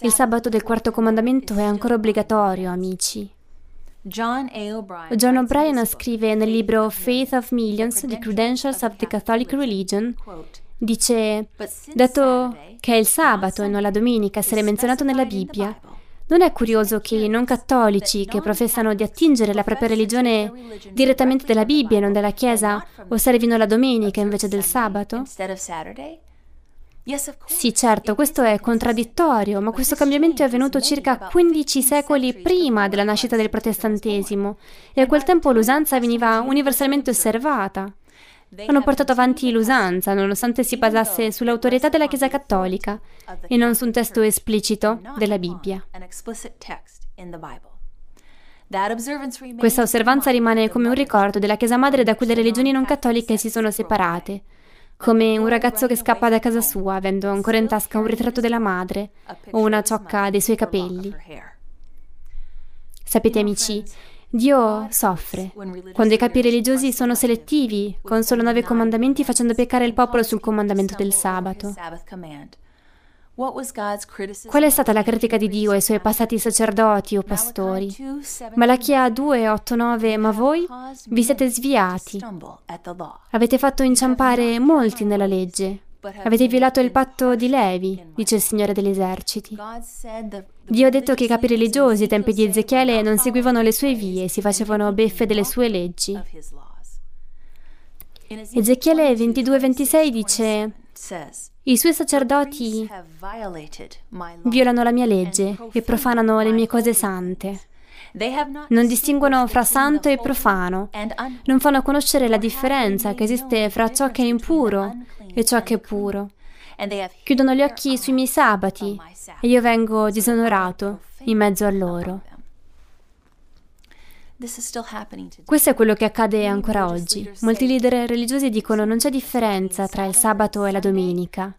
Il sabato del quarto comandamento è ancora obbligatorio, amici. John O'Brien scrive nel libro Faith of Millions, The Credentials of the Catholic Religion, dice, dato che è il sabato e non la domenica essere menzionato nella Bibbia, non è curioso che i non cattolici che professano di attingere la propria religione direttamente dalla Bibbia e non dalla Chiesa osservino la domenica invece del sabato? Sì, certo, questo è contraddittorio, ma questo cambiamento è avvenuto circa 15 secoli prima della nascita del protestantesimo e a quel tempo l'usanza veniva universalmente osservata. Hanno portato avanti l'usanza, nonostante si basasse sull'autorità della Chiesa cattolica e non su un testo esplicito della Bibbia. Questa osservanza rimane come un ricordo della Chiesa madre da cui le religioni non cattoliche si sono separate come un ragazzo che scappa da casa sua avendo ancora in tasca un ritratto della madre o una ciocca dei suoi capelli. Sapete amici, Dio soffre quando i capi religiosi sono selettivi con solo nove comandamenti facendo peccare il popolo sul comandamento del sabato. Qual è stata la critica di Dio ai suoi passati sacerdoti o pastori? Malachia 2, 8, 9 Ma voi vi siete sviati. Avete fatto inciampare molti nella legge. Avete violato il patto di Levi, dice il Signore degli eserciti. Dio ha detto che i capi religiosi ai tempi di Ezechiele non seguivano le sue vie si facevano beffe delle sue leggi. Ezechiele 22-26 dice i suoi sacerdoti violano la mia legge e profanano le mie cose sante. Non distinguono fra santo e profano. Non fanno conoscere la differenza che esiste fra ciò che è impuro e ciò che è puro. Chiudono gli occhi sui miei sabati e io vengo disonorato in mezzo a loro. Questo è quello che accade ancora oggi. Molti leader religiosi dicono non c'è differenza tra il sabato e la domenica.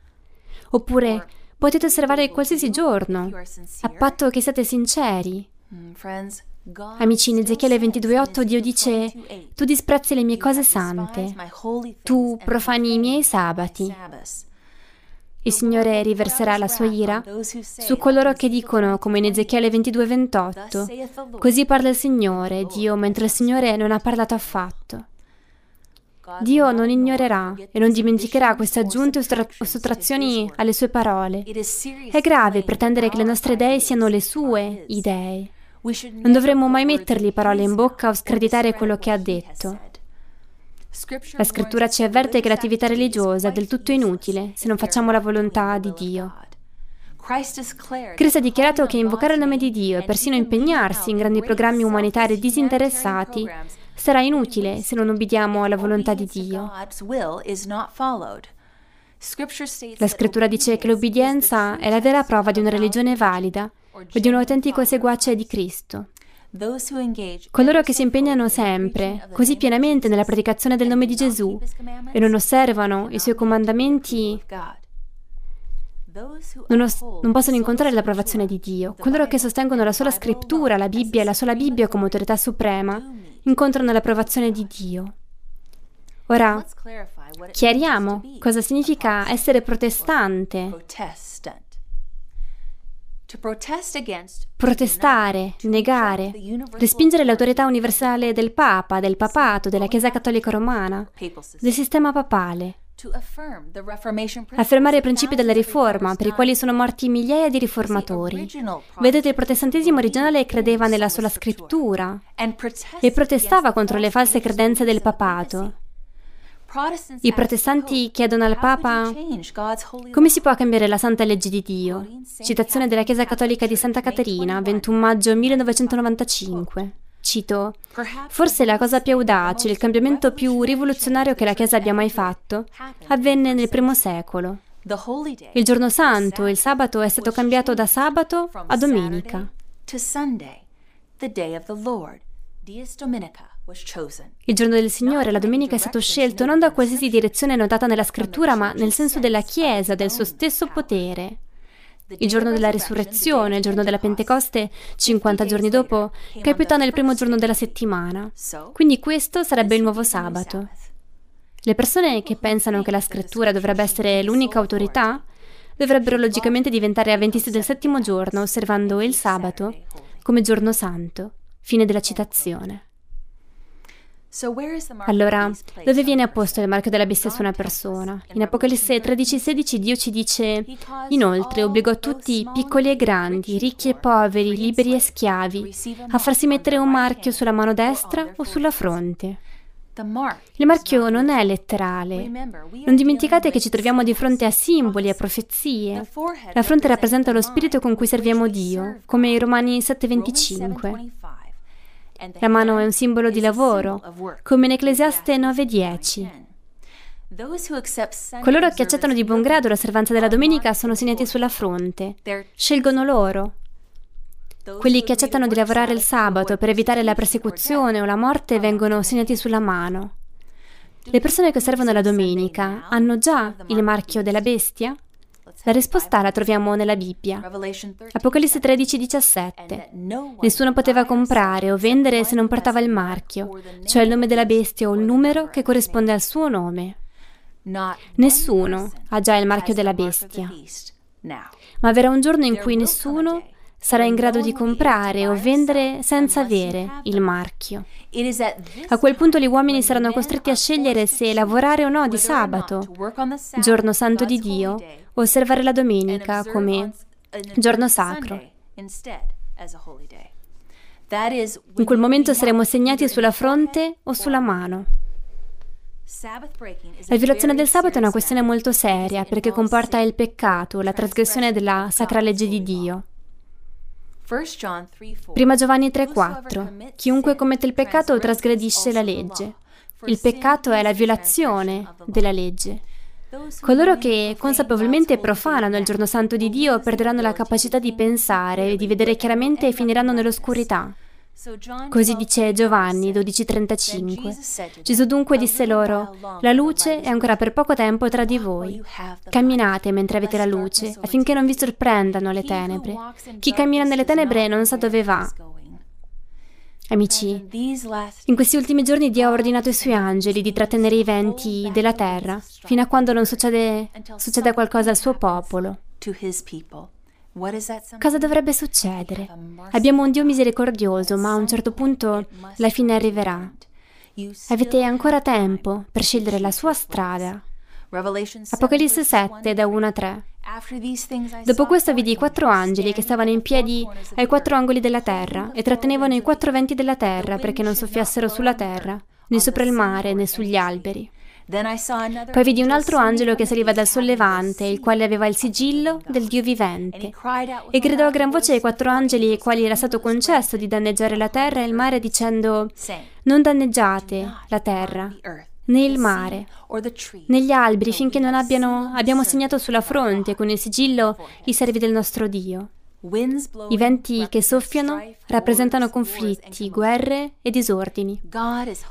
Oppure potete osservare qualsiasi giorno, a patto che siate sinceri. Mm, Amici, in Ezechiele 22.8 Dio dice, tu disprezzi le mie cose sante, tu profani i miei sabati. Il Signore riverserà la sua ira su coloro che dicono, come in Ezechiele 22:28, così parla il Signore, Dio, mentre il Signore non ha parlato affatto. Dio non ignorerà e non dimenticherà queste aggiunte o sottrazioni alle sue parole. È grave pretendere che le nostre idee siano le sue idee. Non dovremmo mai mettergli parole in bocca o screditare quello che ha detto. La scrittura ci avverte che l'attività religiosa è del tutto inutile se non facciamo la volontà di Dio. Cristo ha dichiarato che invocare il nome di Dio e persino impegnarsi in grandi programmi umanitari disinteressati sarà inutile se non ubbidiamo alla volontà di Dio. La scrittura dice che l'obbedienza è la vera prova di una religione valida o di un autentico seguace di Cristo. Coloro che si impegnano sempre, così pienamente nella predicazione del nome di Gesù e non osservano i suoi comandamenti, non, os- non, possono incontrare l'approvazione di Dio. Coloro che sostengono la sola scrittura, la Bibbia e la sola Bibbia come autorità suprema, incontrano l'approvazione di Dio. Ora, chiariamo cosa significa essere protestante. Protestare, negare, respingere l'autorità universale del Papa, del Papato, della Chiesa Cattolica Romana, del sistema papale. Affermare i principi della Riforma, per i quali sono morti migliaia di riformatori. Vedete, il protestantesimo originale credeva nella sola scrittura e protestava contro le false credenze del papato. I protestanti chiedono al Papa come si può cambiare la santa legge di Dio. Citazione della Chiesa Cattolica di Santa Caterina, 21 maggio 1995. Cito, forse la cosa più audace, il cambiamento più rivoluzionario che la Chiesa abbia mai fatto, avvenne nel primo secolo. Il giorno santo, il sabato, è stato cambiato da sabato a domenica. Il giorno del Signore, la domenica, è stato scelto non da qualsiasi direzione notata nella scrittura, ma nel senso della Chiesa, del suo stesso potere. Il giorno della risurrezione, il giorno della Pentecoste, 50 giorni dopo, capita nel primo giorno della settimana. Quindi questo sarebbe il nuovo sabato. Le persone che pensano che la scrittura dovrebbe essere l'unica autorità dovrebbero logicamente diventare avventisti del settimo giorno, osservando il sabato come giorno santo. Fine della citazione. Allora, dove viene apposto il marchio della bestia su una persona? In Apocalisse 13:16 Dio ci dice, inoltre obbligò tutti, piccoli e grandi, ricchi e poveri, liberi e schiavi, a farsi mettere un marchio sulla mano destra o sulla fronte. Il marchio non è letterale. Non dimenticate che ci troviamo di fronte a simboli, a profezie. La fronte rappresenta lo spirito con cui serviamo Dio, come i Romani 7:25. La mano è un simbolo di lavoro, come in Ecclesiaste 9:10. Coloro che accettano di buon grado l'osservanza della domenica sono segnati sulla fronte. Scelgono loro. Quelli che accettano di lavorare il sabato per evitare la persecuzione o la morte vengono segnati sulla mano. Le persone che osservano la domenica hanno già il marchio della bestia? La risposta la troviamo nella Bibbia. Apocalisse 13:17. Nessuno poteva comprare o vendere se non portava il marchio, cioè il nome della bestia o il numero che corrisponde al suo nome. Nessuno ha già il marchio della bestia. Ma verrà un giorno in cui nessuno sarà in grado di comprare o vendere senza avere il marchio. A quel punto gli uomini saranno costretti a scegliere se lavorare o no di sabato, giorno santo di Dio, o osservare la domenica come giorno sacro. In quel momento saremo segnati sulla fronte o sulla mano. La violazione del sabato è una questione molto seria perché comporta il peccato, la trasgressione della sacra legge di Dio. Prima Giovanni 3:4 Chiunque commette il peccato trasgredisce la legge. Il peccato è la violazione della legge. Coloro che consapevolmente profanano il giorno santo di Dio perderanno la capacità di pensare e di vedere chiaramente e finiranno nell'oscurità. Così dice Giovanni 12:35. Gesù dunque disse loro, la luce è ancora per poco tempo tra di voi. Camminate mentre avete la luce, affinché non vi sorprendano le tenebre. Chi cammina nelle tenebre non sa dove va. Amici, in questi ultimi giorni Dio ha ordinato ai suoi angeli di trattenere i venti della terra fino a quando non succede, succeda qualcosa al suo popolo. Cosa dovrebbe succedere? Abbiamo un Dio misericordioso, ma a un certo punto la fine arriverà. Avete ancora tempo per scegliere la sua strada. Apocalisse 7, da 1 a 3. Dopo questo vidi quattro angeli che stavano in piedi ai quattro angoli della terra e trattenevano i quattro venti della terra perché non soffiassero sulla terra, né sopra il mare, né sugli alberi. Poi vidi un altro angelo che saliva dal sollevante, il quale aveva il sigillo del Dio vivente, e gridò a gran voce ai quattro angeli ai quali era stato concesso di danneggiare la terra e il mare, dicendo: Non danneggiate la terra, né il mare, né gli alberi, finché non abbiano, abbiamo segnato sulla fronte con il sigillo i servi del nostro Dio. I venti che soffiano rappresentano conflitti, guerre e disordini.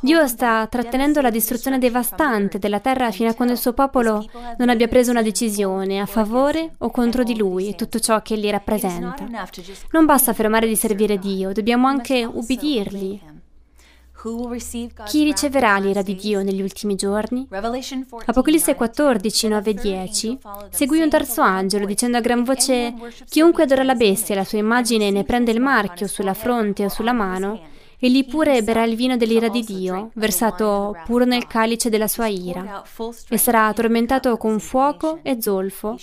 Dio sta trattenendo la distruzione devastante della terra fino a quando il suo popolo non abbia preso una decisione a favore o contro di lui e tutto ciò che li rappresenta. Non basta fermare di servire Dio, dobbiamo anche ubbidirgli. Chi riceverà l'ira di Dio negli ultimi giorni? Apocalisse 14, 9 e 10 seguì un terzo angelo dicendo a gran voce chiunque adora la bestia e la sua immagine e ne prende il marchio sulla fronte o sulla mano egli pure berrà il vino dell'ira di Dio, versato puro nel calice della sua ira, e sarà tormentato con fuoco e zolfo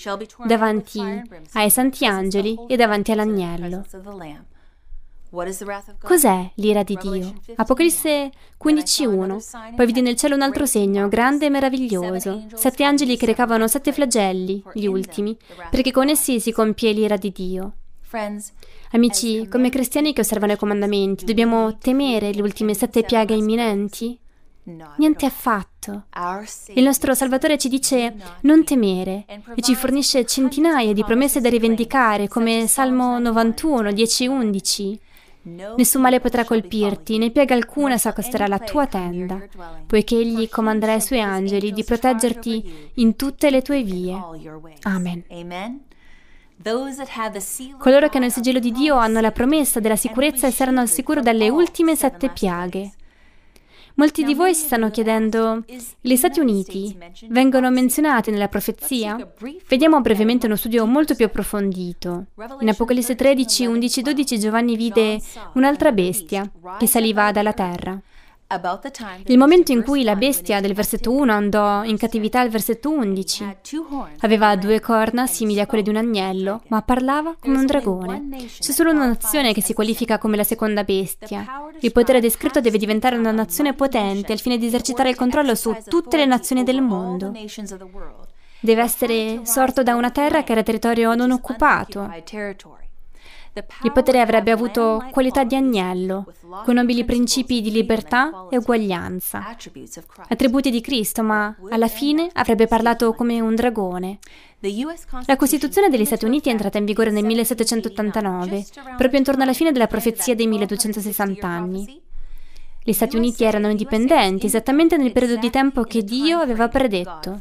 davanti ai santi angeli e davanti all'agnello. Cos'è l'ira di Dio? Apocalisse 15.1. Poi vidi nel cielo un altro segno, grande e meraviglioso. Sette angeli che recavano sette flagelli, gli ultimi, perché con essi si compie l'ira di Dio. Amici, come cristiani che osservano i comandamenti, dobbiamo temere le ultime sette piaghe imminenti? Niente affatto. Il nostro Salvatore ci dice non temere e ci fornisce centinaia di promesse da rivendicare come Salmo 91, 10, 11. Nessun male potrà colpirti, né piega alcuna s'accosterà alla tua tenda, poiché egli comanderà ai suoi angeli di proteggerti in tutte le tue vie. Amen. Coloro che hanno il sigillo di Dio hanno la promessa della sicurezza e saranno al sicuro dalle ultime sette piaghe. Molti di voi si stanno chiedendo, gli Stati Uniti vengono menzionati nella profezia? Vediamo brevemente uno studio molto più approfondito. In Apocalisse 13, 11, 12 Giovanni vide un'altra bestia che saliva dalla terra. Il momento in cui la bestia del versetto 1 andò in cattività al versetto 11 aveva due corna simili a quelle di un agnello, ma parlava come un dragone. C'è solo una nazione che si qualifica come la seconda bestia. Il potere descritto deve diventare una nazione potente al fine di esercitare il controllo su tutte le nazioni del mondo. Deve essere sorto da una terra che era territorio non occupato. Il potere avrebbe avuto qualità di agnello, con nobili principi di libertà e uguaglianza, attributi di Cristo, ma alla fine avrebbe parlato come un dragone. La Costituzione degli Stati Uniti è entrata in vigore nel 1789, proprio intorno alla fine della profezia dei 1260 anni. Gli Stati Uniti erano indipendenti esattamente nel periodo di tempo che Dio aveva predetto.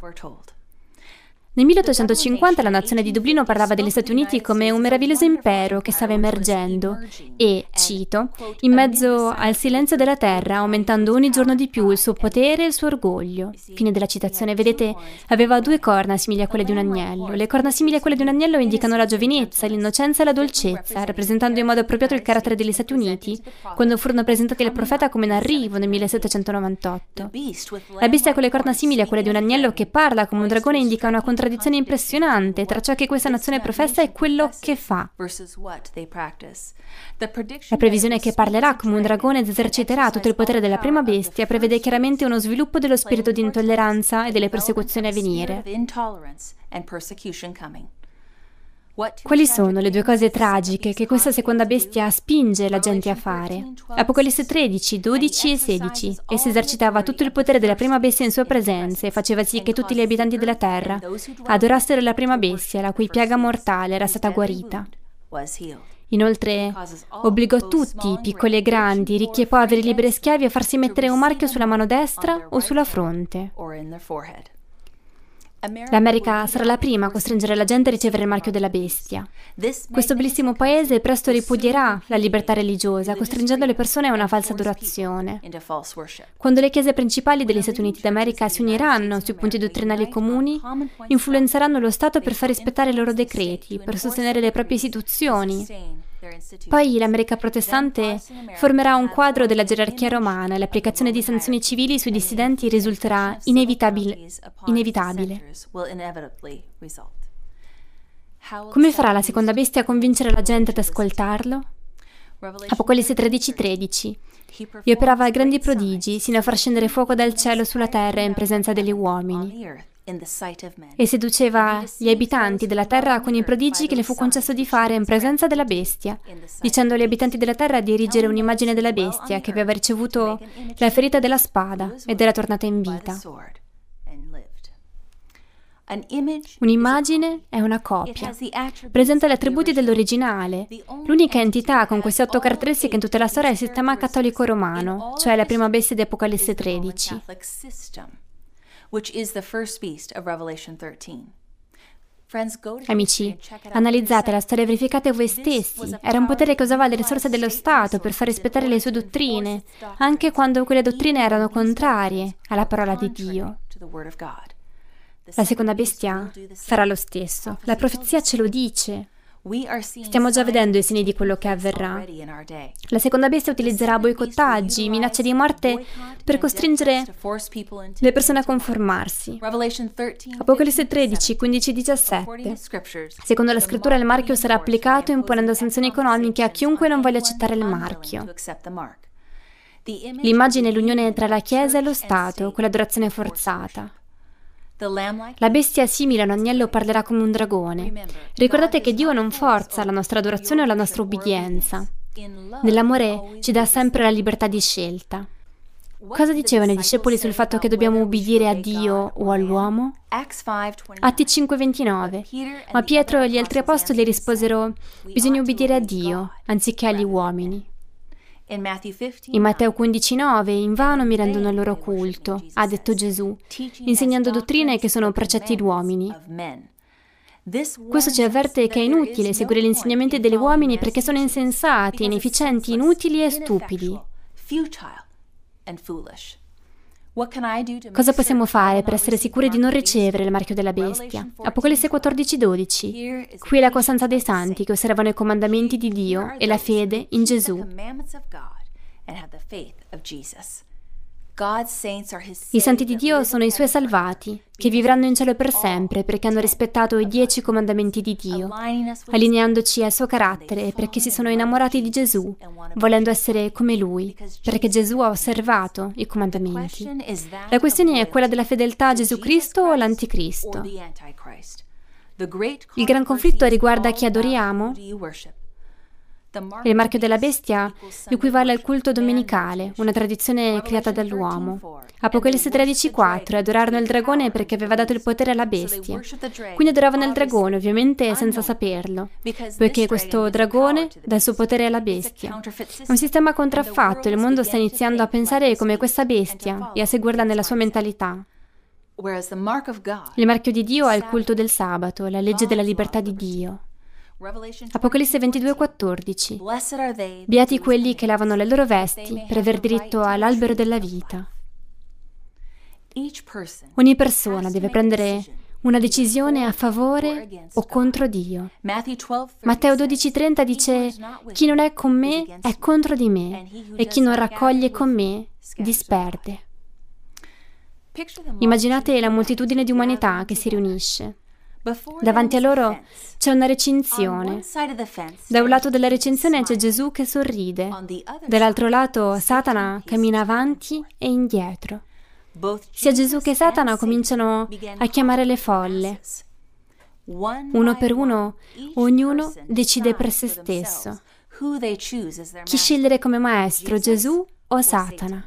Nel 1850 la nazione di Dublino parlava degli Stati Uniti come un meraviglioso impero che stava emergendo e, cito, in mezzo al silenzio della terra, aumentando ogni giorno di più il suo potere e il suo orgoglio. Fine della citazione. Vedete, aveva due corna simili a quelle di un agnello. Le corna simili a quelle di un agnello indicano la giovinezza, l'innocenza e la dolcezza, rappresentando in modo appropriato il carattere degli Stati Uniti, quando furono presentati al profeta come in arrivo nel 1798. La bestia con le corna simili a quelle di un agnello che parla come un dragone indica una contraddizione contraddizione impressionante tra ciò che questa nazione professa e quello che fa. La previsione che parlerà come un dragone ed eserciterà tutto il potere della prima bestia prevede chiaramente uno sviluppo dello spirito di intolleranza e delle persecuzioni a venire. Quali sono le due cose tragiche che questa seconda bestia spinge la gente a fare? Apocalisse 13, 12 e 16. E esercitava tutto il potere della prima bestia in sua presenza e faceva sì che tutti gli abitanti della terra adorassero la prima bestia, la cui piaga mortale era stata guarita. Inoltre obbligò tutti, piccoli e grandi, ricchi e poveri, liberi e schiavi, a farsi mettere un marchio sulla mano destra o sulla fronte. L'America sarà la prima a costringere la gente a ricevere il marchio della bestia. Questo bellissimo paese presto ripudierà la libertà religiosa, costringendo le persone a una falsa adorazione. Quando le chiese principali degli Stati Uniti d'America si uniranno sui punti dottrinali comuni, influenzeranno lo Stato per far rispettare i loro decreti, per sostenere le proprie istituzioni, poi l'America protestante formerà un quadro della gerarchia romana e l'applicazione di sanzioni civili sui dissidenti risulterà inevitabile. inevitabile. Come farà la seconda bestia a convincere la gente ad ascoltarlo? Apocalisse 13:13 Vi operava grandi prodigi, sino a far scendere fuoco dal cielo sulla terra in presenza degli uomini e seduceva gli abitanti della terra con i prodigi che le fu concesso di fare in presenza della bestia, dicendo agli abitanti della terra di erigere un'immagine della bestia che aveva ricevuto la ferita della spada ed era tornata in vita. Un'immagine è una copia. Presenta gli attributi dell'originale. L'unica entità con queste otto caratteristiche in tutta la storia è il sistema cattolico romano, cioè la prima bestia di Apocalisse 13 which is the first beast of Revelation 13. Amici, analizzate la storia e verificate voi stessi. Era un potere che usava le risorse dello Stato per far rispettare le sue dottrine, anche quando quelle dottrine erano contrarie alla parola di Dio. La seconda bestia farà lo stesso. La profezia ce lo dice. Stiamo già vedendo i segni di quello che avverrà. La seconda bestia utilizzerà boicottaggi, minacce di morte per costringere le persone a conformarsi. Apocalisse 13, 15 17. Secondo la scrittura il marchio sarà applicato imponendo sanzioni economiche a chiunque non voglia accettare il marchio. L'immagine è l'unione tra la Chiesa e lo Stato, quell'adorazione forzata. La bestia simile a un agnello parlerà come un dragone. Ricordate che Dio non forza la nostra adorazione o la nostra ubbidienza. Nell'amore ci dà sempre la libertà di scelta. Cosa dicevano i discepoli sul fatto che dobbiamo ubbidire a Dio o all'uomo? Atti 5:29. Ma Pietro e gli altri apostoli risposero: Bisogna ubbidire a Dio anziché agli uomini. In Matteo 15,9 invano mi rendono il loro culto, ha detto Gesù, insegnando dottrine che sono precetti d'uomini. Questo ci avverte che è inutile seguire gli insegnamenti degli uomini perché sono insensati, inefficienti, inutili e stupidi. Cosa possiamo fare per essere sicuri di non ricevere il marchio della bestia? Apocalisse 14:12. Qui è la costanza dei santi che osservano i comandamenti di Dio e la fede in Gesù. I santi di Dio sono i suoi salvati, che vivranno in cielo per sempre perché hanno rispettato i dieci comandamenti di Dio, allineandoci al suo carattere perché si sono innamorati di Gesù, volendo essere come Lui, perché Gesù ha osservato i comandamenti. La questione è quella della fedeltà a Gesù Cristo o all'Anticristo. Il gran conflitto riguarda chi adoriamo il marchio della bestia equivale al culto domenicale, una tradizione creata dall'uomo. Apocalisse 13:4 adorarono il dragone perché aveva dato il potere alla bestia. Quindi adoravano il dragone, ovviamente senza saperlo, poiché questo dragone dà il suo potere alla bestia. È un sistema contraffatto, il mondo sta iniziando a pensare come questa bestia e a seguirla nella sua mentalità. Il marchio di Dio è il culto del sabato, la legge della libertà di Dio. Apocalisse 22:14 Beati quelli che lavano le loro vesti per aver diritto all'albero della vita. Ogni persona deve prendere una decisione a favore o contro Dio. Matteo 12:30 dice, chi non è con me è contro di me e chi non raccoglie con me disperde. Immaginate la moltitudine di umanità che si riunisce. Davanti a loro c'è una recinzione. Da un lato della recinzione c'è Gesù che sorride, dall'altro lato Satana cammina avanti e indietro. Sia Gesù che Satana cominciano a chiamare le folle. Uno per uno, ognuno decide per se stesso chi scegliere come maestro, Gesù o Satana.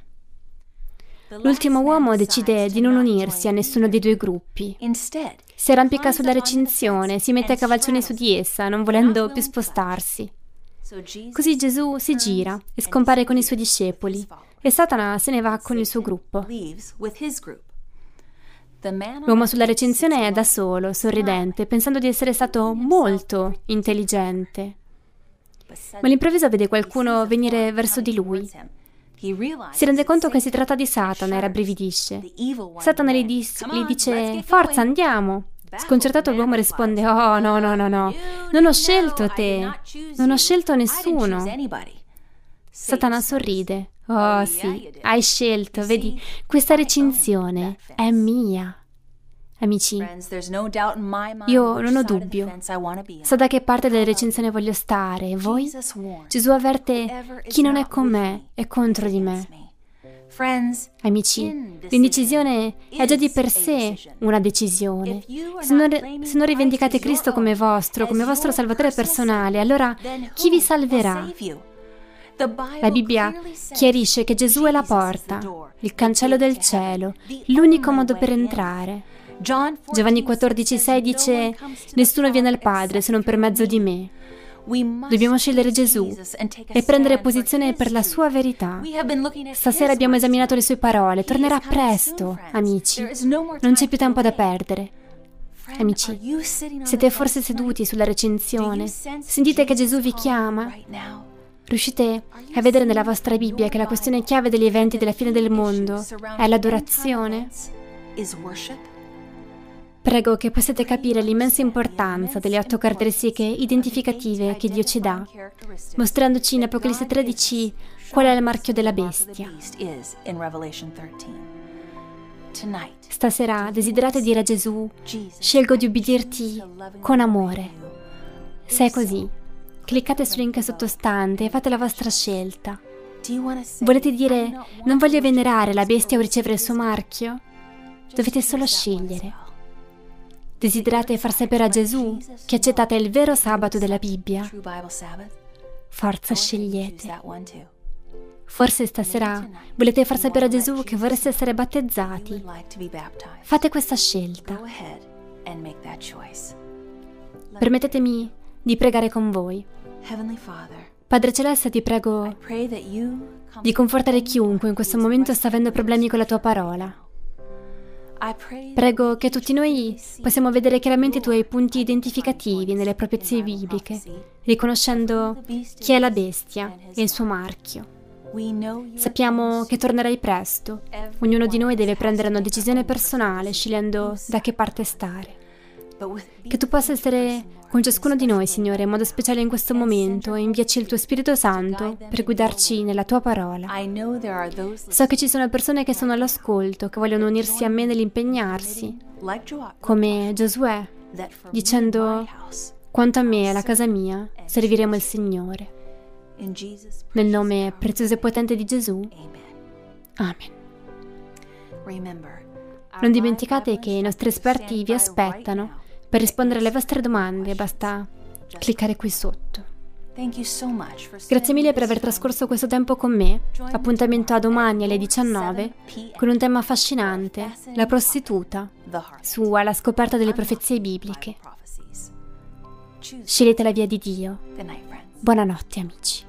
L'ultimo uomo decide di non unirsi a nessuno dei due gruppi. Si arrampica sulla recinzione, si mette a cavalcione su di essa, non volendo più spostarsi. Così Gesù si gira e scompare con i suoi discepoli e Satana se ne va con il suo gruppo. L'uomo sulla recinzione è da solo, sorridente, pensando di essere stato molto intelligente. Ma all'improvviso vede qualcuno venire verso di lui. Si rende conto che si tratta di Satana e rabbrividisce. Satana gli, dice: Forza, andiamo! Sconcertato l'uomo risponde: Oh, no, no, no, no, non ho scelto te, non ho scelto nessuno. Satana sorride. Oh sì, hai scelto, vedi, questa recinzione è mia. Amici, io non ho dubbio. So da che parte della recensione voglio stare. Voi? Gesù avverte chi non è con me è contro di me. Amici, l'indecisione è già di per sé una decisione. Se non, se non rivendicate Cristo come vostro, come vostro Salvatore personale, allora chi vi salverà? La Bibbia chiarisce che Gesù è la porta, il cancello del cielo, l'unico modo per entrare. Giovanni 14,6 dice: Nessuno viene al Padre se non per mezzo di me. Dobbiamo scegliere Gesù e prendere posizione per la sua verità. Stasera abbiamo esaminato le sue parole. Tornerà presto, amici. Non c'è più tempo da perdere. Amici, siete forse seduti sulla recensione? Sentite che Gesù vi chiama? Riuscite a vedere nella vostra Bibbia che la questione chiave degli eventi della fine del mondo è l'adorazione? Prego che possiate capire l'immensa importanza delle otto caratteristiche identificative che Dio ci dà, mostrandoci in Apocalisse 13 qual è il marchio della bestia. Stasera desiderate dire a Gesù, scelgo di ubbidirti con amore. Se è così, cliccate sul link sottostante e fate la vostra scelta. Volete dire, non voglio venerare la bestia o ricevere il suo marchio? Dovete solo scegliere. Desiderate far sapere a Gesù che accettate il vero sabato della Bibbia? Forza scegliete. Forse stasera volete far sapere a Gesù che vorreste essere battezzati. Fate questa scelta. Permettetemi di pregare con voi. Padre Celeste, ti prego di confortare chiunque in questo momento sta avendo problemi con la tua parola. Prego che tutti noi possiamo vedere chiaramente i tuoi punti identificativi nelle profezie bibliche, riconoscendo chi è la bestia e il suo marchio. Sappiamo che tornerai presto. Ognuno di noi deve prendere una decisione personale, scegliendo da che parte stare. Che tu possa essere con ciascuno di noi, Signore, in modo speciale in questo momento e inviaci il tuo Spirito Santo per guidarci nella tua parola. So che ci sono persone che sono all'ascolto, che vogliono unirsi a me nell'impegnarsi, come Giosuè, dicendo, quanto a me e alla casa mia, serviremo il Signore. Nel nome prezioso e potente di Gesù. Amen. Non dimenticate che i nostri esperti vi aspettano per rispondere alle vostre domande basta cliccare qui sotto. Grazie mille per aver trascorso questo tempo con me. Appuntamento a domani alle 19 con un tema affascinante, la prostituta, su alla scoperta delle profezie bibliche. Scegliete la via di Dio. Buonanotte amici.